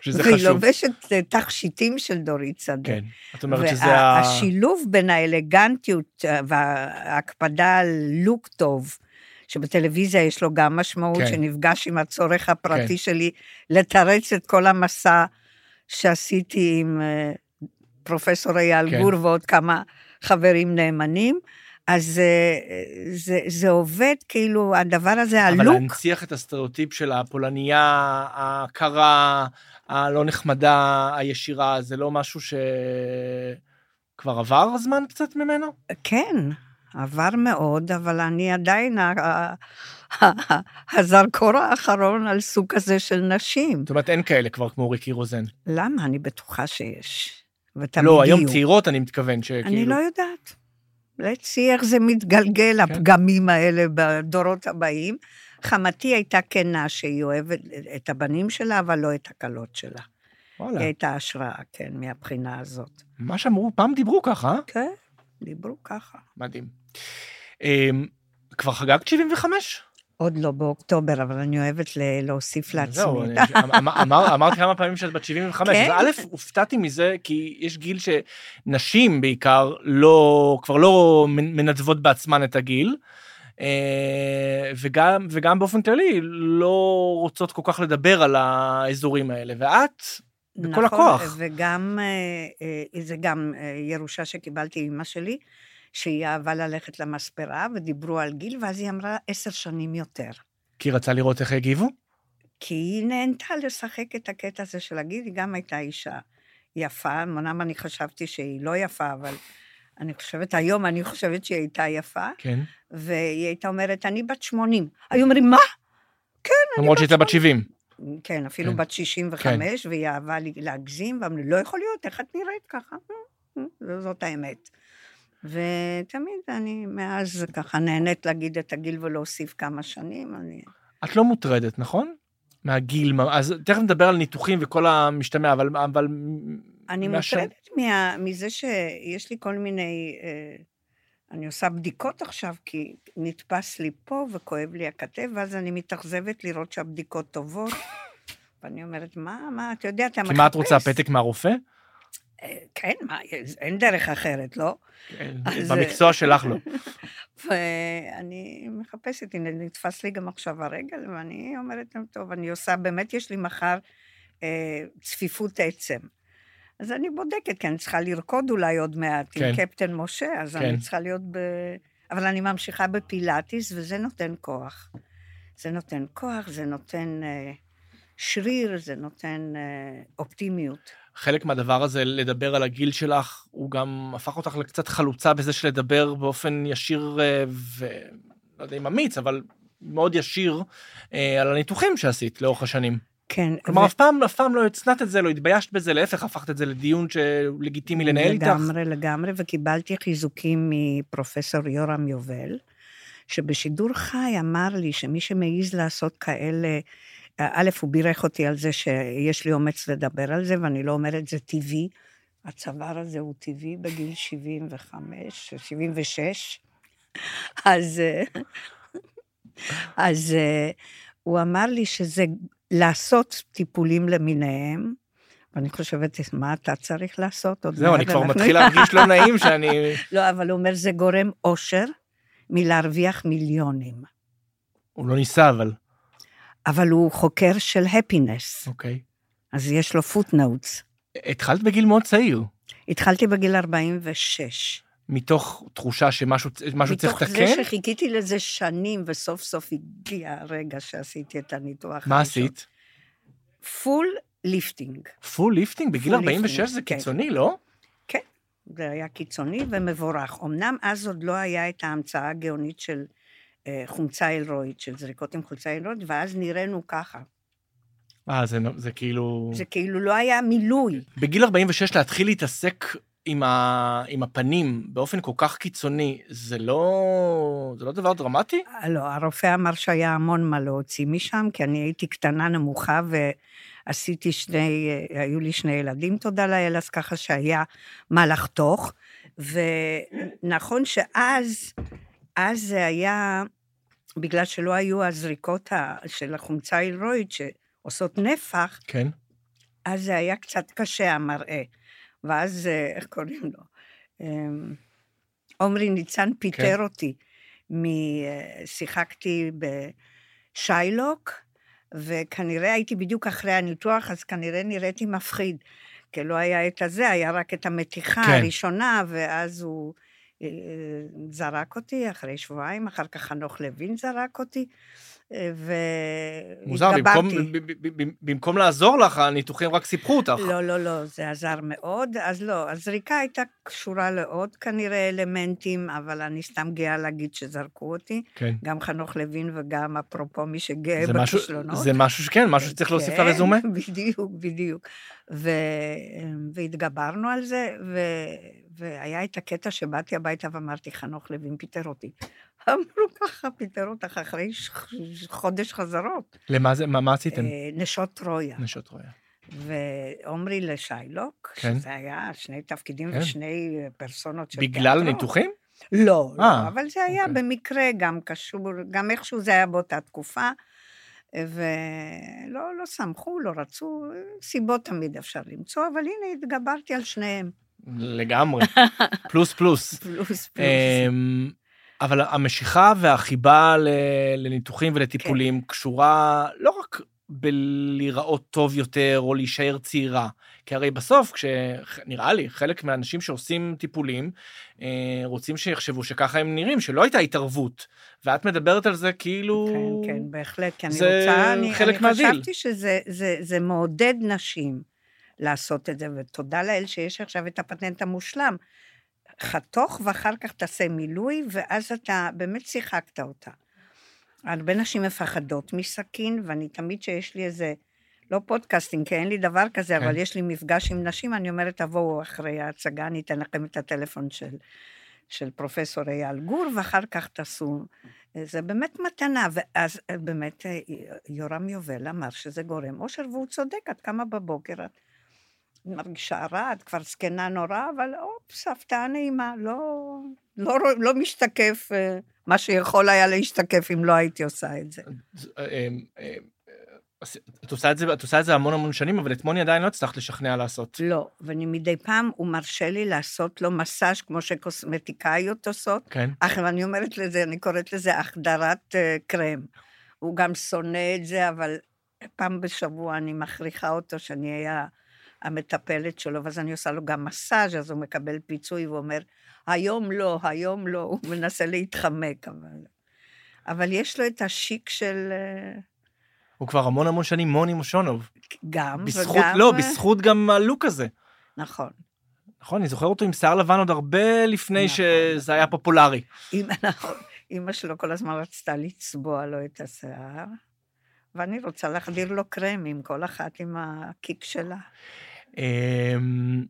שזה והיא חשוב. לובשת אה, תכשיטים של דורית שדה. כן, את אומרת שזה ה... והשילוב בין האלגנטיות אה, וההקפדה על לוק טוב, שבטלוויזיה יש לו גם משמעות, כן. שנפגש עם הצורך הפרטי כן. שלי, לתרץ את כל המסע שעשיתי עם אה, פרופסור אייל כן. גור ועוד כמה חברים נאמנים. אז אה, זה, זה עובד, כאילו, הדבר הזה, אבל הלוק, להנציח את הסטריאוטיפ של הפולניה הקרה, הלא נחמדה, הישירה, זה לא משהו שכבר עבר הזמן קצת ממנו? כן, עבר מאוד, אבל אני עדיין הזרקור האחרון על סוג כזה של נשים. זאת אומרת, אין כאלה כבר כמו ריקי רוזן. למה? אני בטוחה שיש. ותמיד לא, היום יהיו. צעירות, אני מתכוון, שכאילו... אני לא יודעת. לצי איך זה מתגלגל, כן. הפגמים האלה בדורות הבאים. חמתי הייתה כנה שהיא אוהבת את הבנים שלה, אבל לא את הכלות שלה. וואלה, היא הייתה השראה, כן, מהבחינה הזאת. מה שאמרו, פעם דיברו ככה, אה? כן, דיברו ככה. מדהים. אמ, כבר חגגת 75? עוד לא באוקטובר, אבל אני אוהבת להוסיף זהו, לעצמי. אני- אמ- אמר- אמרת כמה פעמים שאת בת 75, כן. א', הופתעתי מזה, כי יש גיל שנשים בעיקר לא, כבר לא מנ- מנדבות בעצמן את הגיל, אה, וגם, וגם באופן כללי לא רוצות כל כך לדבר על האזורים האלה, ואת, בכל נכון, הכוח. וגם, אה, אה, זה גם ירושה שקיבלתי מאמא שלי, שהיא אהבה ללכת למספרה, ודיברו על גיל, ואז היא אמרה עשר שנים יותר. כי רצה לראות איך יגיבו? כי היא נהנתה לשחק את הקטע הזה של הגיל, היא גם הייתה אישה יפה, אמנם אני חשבתי שהיא לא יפה, אבל אני חושבת, היום אני חושבת שהיא הייתה יפה, כן. והיא הייתה אומרת, אני בת 80. היו אומרים, מה? למרות שהייתה בת 70. כן, אפילו כן. בת 65, והיא אהבה להגזים, ואמרו, לא יכול להיות, איך את נראית ככה? "אה, אה", זאת האמת. ותמיד אני מאז ככה נהנית להגיד את הגיל ולהוסיף כמה שנים, אני... את לא מוטרדת, נכון? מהגיל, מה- אז תכף נדבר על ניתוחים וכל המשתמע, אבל... אבל אני מהשן- מוטרדת מה, מזה שיש לי כל מיני... אה, אני עושה בדיקות עכשיו, כי נתפס לי פה וכואב לי הכתף, ואז אני מתאכזבת לראות שהבדיקות טובות. ואני אומרת, מה, מה, אתה יודע, אתה כי מחפש. מה את רוצה, פתק מהרופא? אה, כן, מה, אין דרך אחרת, לא? אז- במקצוע שלך לא. ואני מחפשת, הנה, נתפס לי גם עכשיו הרגל, ואני אומרת, טוב, אני עושה, באמת יש לי מחר אה, צפיפות עצם. אז אני בודקת, כי אני צריכה לרקוד אולי עוד מעט כן. עם קפטן משה, אז כן. אני צריכה להיות ב... אבל אני ממשיכה בפילאטיס, וזה נותן כוח. זה נותן כוח, זה נותן אה, שריר, זה נותן אה, אופטימיות. חלק מהדבר הזה, לדבר על הגיל שלך, הוא גם הפך אותך לקצת חלוצה בזה של לדבר באופן ישיר אה, ו... לא יודע אם אמיץ, אבל מאוד ישיר אה, על הניתוחים שעשית לאורך השנים. כן. כלומר, אף פעם, אף פעם לא הצנעת את זה, לא התביישת בזה, להפך, הפכת את זה לדיון שלגיטימי לנהל איתך. לגמרי, לגמרי, וקיבלתי חיזוקים מפרופסור יורם יובל, שבשידור חי אמר לי שמי שמעז לעשות כאלה, א', הוא בירך אותי על זה שיש לי אומץ לדבר על זה, ואני לא אומרת זה טבעי. הצוואר הזה הוא טבעי בגיל 75, 76. אז, אה, אז אה, הוא אמר לי שזה לעשות טיפולים למיניהם, ואני חושבת, מה אתה צריך לעשות? זהו, אני כבר מתחיל להרגיש לא נעים שאני... לא, אבל הוא אומר, זה גורם אושר מלהרוויח מיליונים. הוא לא ניסה, אבל... אבל הוא חוקר של הפינס, אוקיי. אז יש לו פוטנוטס. התחלת בגיל מאוד צעיר, התחלתי בגיל 46. מתוך תחושה שמשהו משהו צריך מתוך לתקן. זה שחיכיתי לזה שנים, וסוף סוף הגיע הרגע שעשיתי את הניתוח מה הראשון. עשית? full lifting. full lifting בגיל 46 full lifting, זה כן. קיצוני, לא? כן, זה היה קיצוני ומבורך. אמנם אז עוד לא היה את ההמצאה הגאונית של חומצה היאלורונית, של זריקות עם חומצה היאלורונית, ואז נראינו ככה. אה, זה, זה כאילו... זה כאילו לא היה מילוי. בגיל 46 להתחיל להתעסק עם, ה, עם הפנים באופן כל כך קיצוני, זה לא, זה לא דבר דרמטי? לא, הרופא אמר שהיה המון מה להוציא משם, כי אני הייתי קטנה, נמוכה, ועשיתי שני, היו לי שני ילדים, תודה לאל, אז ככה שהיה מה לחתוך. ונכון שאז, אז זה היה, בגלל שלא היו הזריקות של החומצה ההילרואית שעושות נפח, כן. אז זה היה קצת קשה, המראה. ואז, אה, איך קוראים לו? אמ, עומרי ניצן פיטר כן. אותי. מ... שיחקתי בשיילוק, וכנראה הייתי בדיוק אחרי הניתוח, אז כנראה נראיתי מפחיד. כי לא היה את הזה, היה רק את המתיחה כן. הראשונה, ואז הוא אה, זרק אותי אחרי שבועיים, אחר כך חנוך לוין זרק אותי, אה, מוזר, במקום, במקום לעזור לך, הניתוחים רק סיפחו אותך. לא, לא, לא, זה עזר מאוד. אז לא, הזריקה הייתה קשורה לעוד כנראה אלמנטים, אבל אני סתם גאה להגיד שזרקו אותי. כן. גם חנוך לוין וגם אפרופו מי שגאה בכישלונות. זה משהו שכן, משהו שצריך להוסיף כן, לרזומה. בדיוק, בדיוק. ו... והתגברנו על זה, ו... והיה את הקטע שבאתי הביתה ואמרתי, חנוך לוין פיטר אותי. אמרו ככה, פיטר אותך אחרי. חודש חזרות. למה זה, מה, מה עשיתם? אה, נשות טרויה. נשות רויה. ועומרי לשיילוק, כן. שזה היה שני תפקידים כן. ושני פרסונות של בגלל תיאטרון. הניתוחים? לא, לא, אה, אבל זה היה אוקיי. במקרה גם קשור, גם איכשהו זה היה באותה תקופה, ולא לא שמחו, לא רצו, סיבות תמיד אפשר למצוא, אבל הנה התגברתי על שניהם. לגמרי. פלוס פלוס. פלוס פלוס. אבל המשיכה והחיבה לניתוחים כן. ולטיפולים קשורה לא רק בלהיראות טוב יותר או להישאר צעירה, כי הרי בסוף, נראה לי, חלק מהאנשים שעושים טיפולים, אה, רוצים שיחשבו שככה הם נראים, שלא הייתה התערבות, ואת מדברת על זה כאילו... כן, כן, בהחלט, כי אני זה רוצה, אני, חלק אני מהדיל. חשבתי שזה זה, זה מעודד נשים לעשות את זה, ותודה לאל שיש עכשיו את הפטנט המושלם. חתוך ואחר כך תעשה מילוי, ואז אתה באמת שיחקת אותה. הרבה נשים מפחדות מסכין, ואני תמיד שיש לי איזה, לא podcasting, כי אין לי דבר כזה, כן. אבל יש לי מפגש עם נשים, אני אומרת, תבואו אחרי ההצגה, אני אתן לכם את הטלפון של, של פרופסור אייל גור, ואחר כך תעשו. זה באמת מתנה, ואז אה, באמת אה, יורם יובל אמר שזה גורם אושר, והוא צודק, את קמה בבוקר, את מרגישה רע, את כבר זקנה נורא, אבל אופס, הפתעה נעימה, לא, לא, לא משתקף אה, מה שיכול היה להשתקף אם לא הייתי עושה את זה. אמ, אמ, את עושה את זה, את עושה את זה המון המון שנים, אבל את מוני עדיין לא הצלחת לשכנע לעשות. לא, ואני מדי פעם, הוא מרשה לי לעשות לו מסאז' כמו שקוסמטיקאיות עושות. כן. אך אני אומרת לזה, אני קוראת לזה החדרת קרם. הוא גם שונא את זה, אבל פעם בשבוע אני מכריחה אותו שאני אהיה המטפלת שלו, ואז אני עושה לו גם מסאז', אז הוא מקבל פיצוי ואומר, היום לא, היום לא, הוא מנסה להתחמק, אבל... אבל יש לו את השיק של... אה, הוא כבר המון המון שנים מוני מושונוב. גם בזכות, וגם... לא, אה, בזכות גם הלוק הזה. נכון. נכון, אני זוכר אותו עם שיער לבן עוד הרבה לפני נכון, שזה נכון. היה פופולרי. נכון, אמא שלו כל הזמן רצתה לצבוע לו את השיער, ואני רוצה להחדיר לו קרמים, כל אחת עם הקיק שלה. אמ,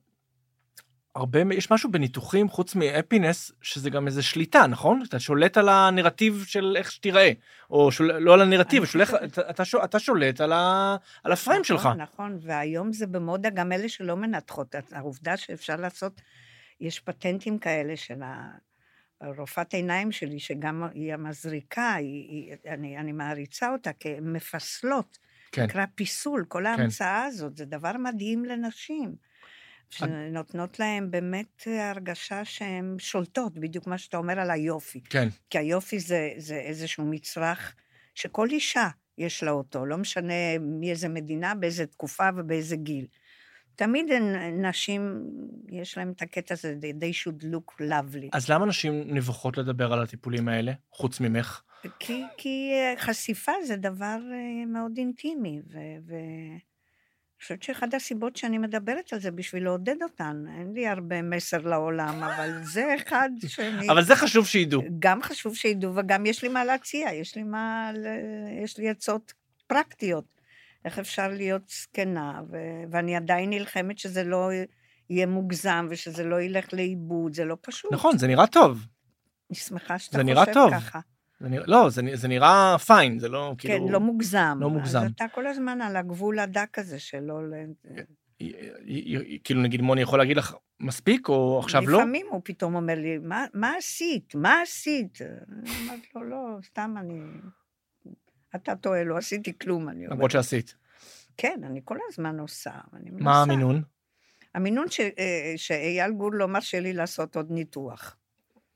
הרבה, יש משהו בניתוחים, חוץ מאפינס, שזה גם איזה שליטה, נכון? אתה שולט על הנרטיב של איך שתיראה, או שול, לא על הנרטיב, שולח, אתה, אתה, שול- אתה שולט על, ה, על הפריים שלך. נכון, נכון, והיום זה במודה, גם אלה שלא מנתחות. העובדה שאפשר לעשות, יש פטנטים כאלה של רופאת עיניים שלי, שגם היא המזריקה, היא, היא, אני, אני מעריצה אותה כמפסלות. כן. נקרא פיסול, כל ההמצאה הזאת, זה דבר מדהים לנשים. שנותנות להן באמת הרגשה שהן שולטות, בדיוק מה שאתה אומר על היופי. כן, כי היופי זה, זה איזשהו מצרך שכל אישה יש לה אותו, לא משנה מאיזה מדינה, באיזה תקופה ובאיזה גיל. תמיד נשים, יש להן את הקטע הזה, they should look lovely. אז למה נשים נבוכות לדבר על הטיפולים האלה, חוץ ממך? כי, כי אה, חשיפה זה דבר אה, מאוד אינטימי, ו... ו... אני חושבת שאחת הסיבות שאני מדברת על זה בשביל לעודד אותן, אין לי הרבה מסר לעולם, אבל זה אחד שאני... אבל זה חשוב שידעו. גם חשוב שידעו, וגם יש לי מה להציע, יש לי מה... יש לי עצות פרקטיות. איך אפשר להיות זקנה, ו... ואני עדיין נלחמת שזה לא יהיה מוגזם ושזה לא ילך לאיבוד, זה לא פשוט. נכון, זה נראה טוב. אני שמחה שאתה זה נראה חושב טוב. ככה. זה נראה, לא, זה, זה נראה פיין, זה לא כן, כאילו... לא מוגזם. לא מוגזם. אז אתה כל הזמן על הגבול הדק הזה שלא... כאילו נגיד מוני יכול להגיד לך מספיק או עכשיו לא? לפעמים הוא פתאום אומר לי, "מה- מה עשית? מה עשית? אני אומרת לו, לא, סתם אני... אתה טועה, לא עשיתי כלום, אני אומרת. למרות שעשית. כן, אני כל הזמן עושה. מה. המינון? המינון ש- אה, שאייל גור לא מרשה לי לעשות עוד ניתוח.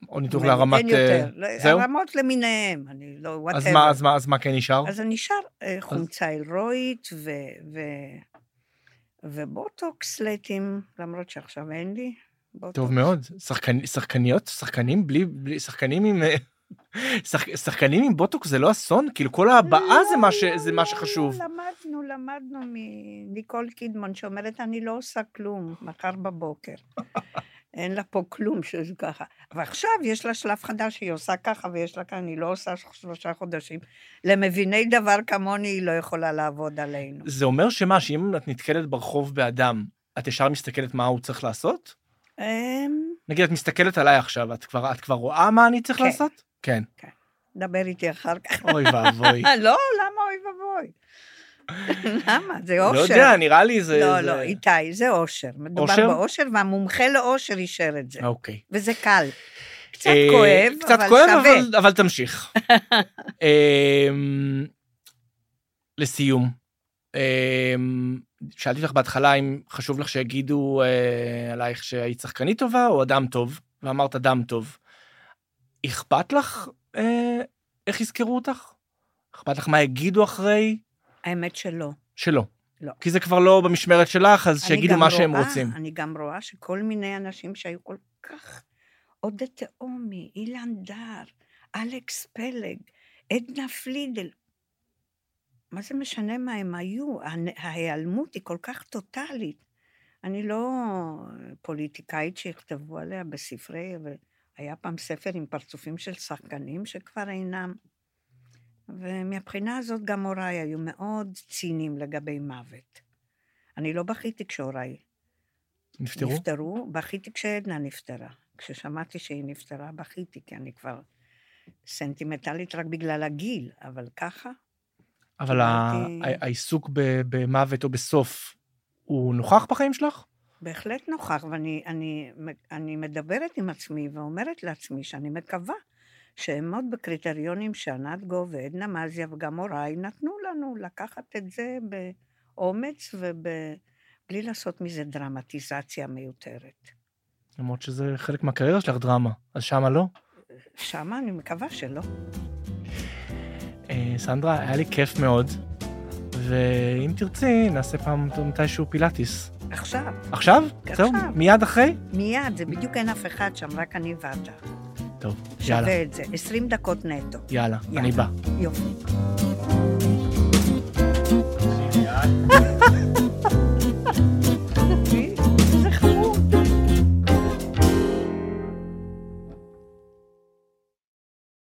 או ניתוח אין- להרמת... אין יותר. אה, לא, זהו? הרמות למיניהם, אני לא, אז whatever. מה, אז מה, אז מה כן נשאר? אז נשאר אה, חומצה היאלורונית ו... ו... ובוטוקס לעתים, למרות שעכשיו אין לי. בוטוקס. טוב מאוד. שחקנ... שחקניות? שחקנים בלי... בלי... שחקנים עם... שח... שחקנים עם בוטוקס זה לא אסון? כאילו כל ההבעה זה מה, ש... לא, זה לא, מה לא, שחשוב. למדנו, למדנו מניקול קידמון, שאומרת, אני לא עושה כלום, מחר בבוקר. אין לה פה כלום שזה ככה. ועכשיו יש לה שלב חדש, היא עושה ככה ויש לה כאן, אני לא עושה שלושה חודשים. למביני דבר כמוני, היא לא יכולה לעבוד עלינו. זה אומר שמה, שאם את נתקלת ברחוב באדם, את ישר מסתכלת מה הוא צריך לעשות? אמ, נגיד את מסתכלת עליי עכשיו, את כבר, את כבר רואה מה אני צריך כן. לעשות? כן. דבר איתי אחר כך. אוי ואבוי. לא, למה אוי ואבוי? למה? זה לא אושר. יודע, נראה לי זה... לא, זה- לא, איתי, זה אושר. מדובר אושר? באושר, והמומחה לאושר אישר את זה. אוקיי. וזה קל. קצת אה, כואב, קצת אבל כואב, שווה. אבל, אבל תמשיך. אמ, לסיום, אמ, שאלתי אותך בהתחלה אם חשוב לך שיגידו אה, עלייך שהיית שחקנית טובה או אדם טוב, ואמרת אדם טוב. אכפת לך אה, איך יזכרו אותך? אכפת לך מה יגידו אחרי? האמת שלא. שלא. לא. כי זה כבר לא במשמרת שלך, אז שיגידו מה שהם רואה- רוצים. אני גם רואה שכל מיני אנשים שהיו כל כך... עודד תהומי, אילן דר, אלכס פלג, עדנה פלידל. מה זה משנה מה הם היו? ההיעלמות היא כל כך טוטאלית. אני לא פוליטיקאית שיכתבו עליה בספרי, אבל היה פעם ספר עם פרצופים של שחקנים שכבר אינם. ומבחינה הזאת גם הוריי היו מאוד ציניים לגבי מוות. אני לא בכיתי כשהוריי נפטרו? נפטרו, בכיתי כשעדנה נפטרה. כששמעתי שהיא נפטרה, בכיתי, כי אני כבר סנטימנטלית רק בגלל הגיל, אבל ככה, אבל קיבלתי- ה- העיסוק במוות או בסוף, הוא נוכח בחיים שלך? בהחלט נוכח, ואני אני, אני מדברת עם עצמי ואומרת לעצמי שאני מקווה שאעמוד בקריטריונים שענת גו ועדנה מזיה וגם הוריי נתנו לנו לקחת את זה באומץ ובלי לעשות מזה דרמטיזציה מיותרת. למרות שזה חלק מהקריירה שלך דרמה, אז שמה לא. שמה אני מקווה שלא. אה, סנדרה, היה לי כיף מאוד, ואם תרצי, נעשה פעם מתישהו פילאטיס. עכשיו, עכשיו? עכשיו. זהו? מיד אחרי? מיד, זה בדיוק אין אף אחד שם, רק אני ואתה. טוב, יאללה, שווה את זה. 20 דקות נטו. יאללה, יאללה. אני בא. יופי.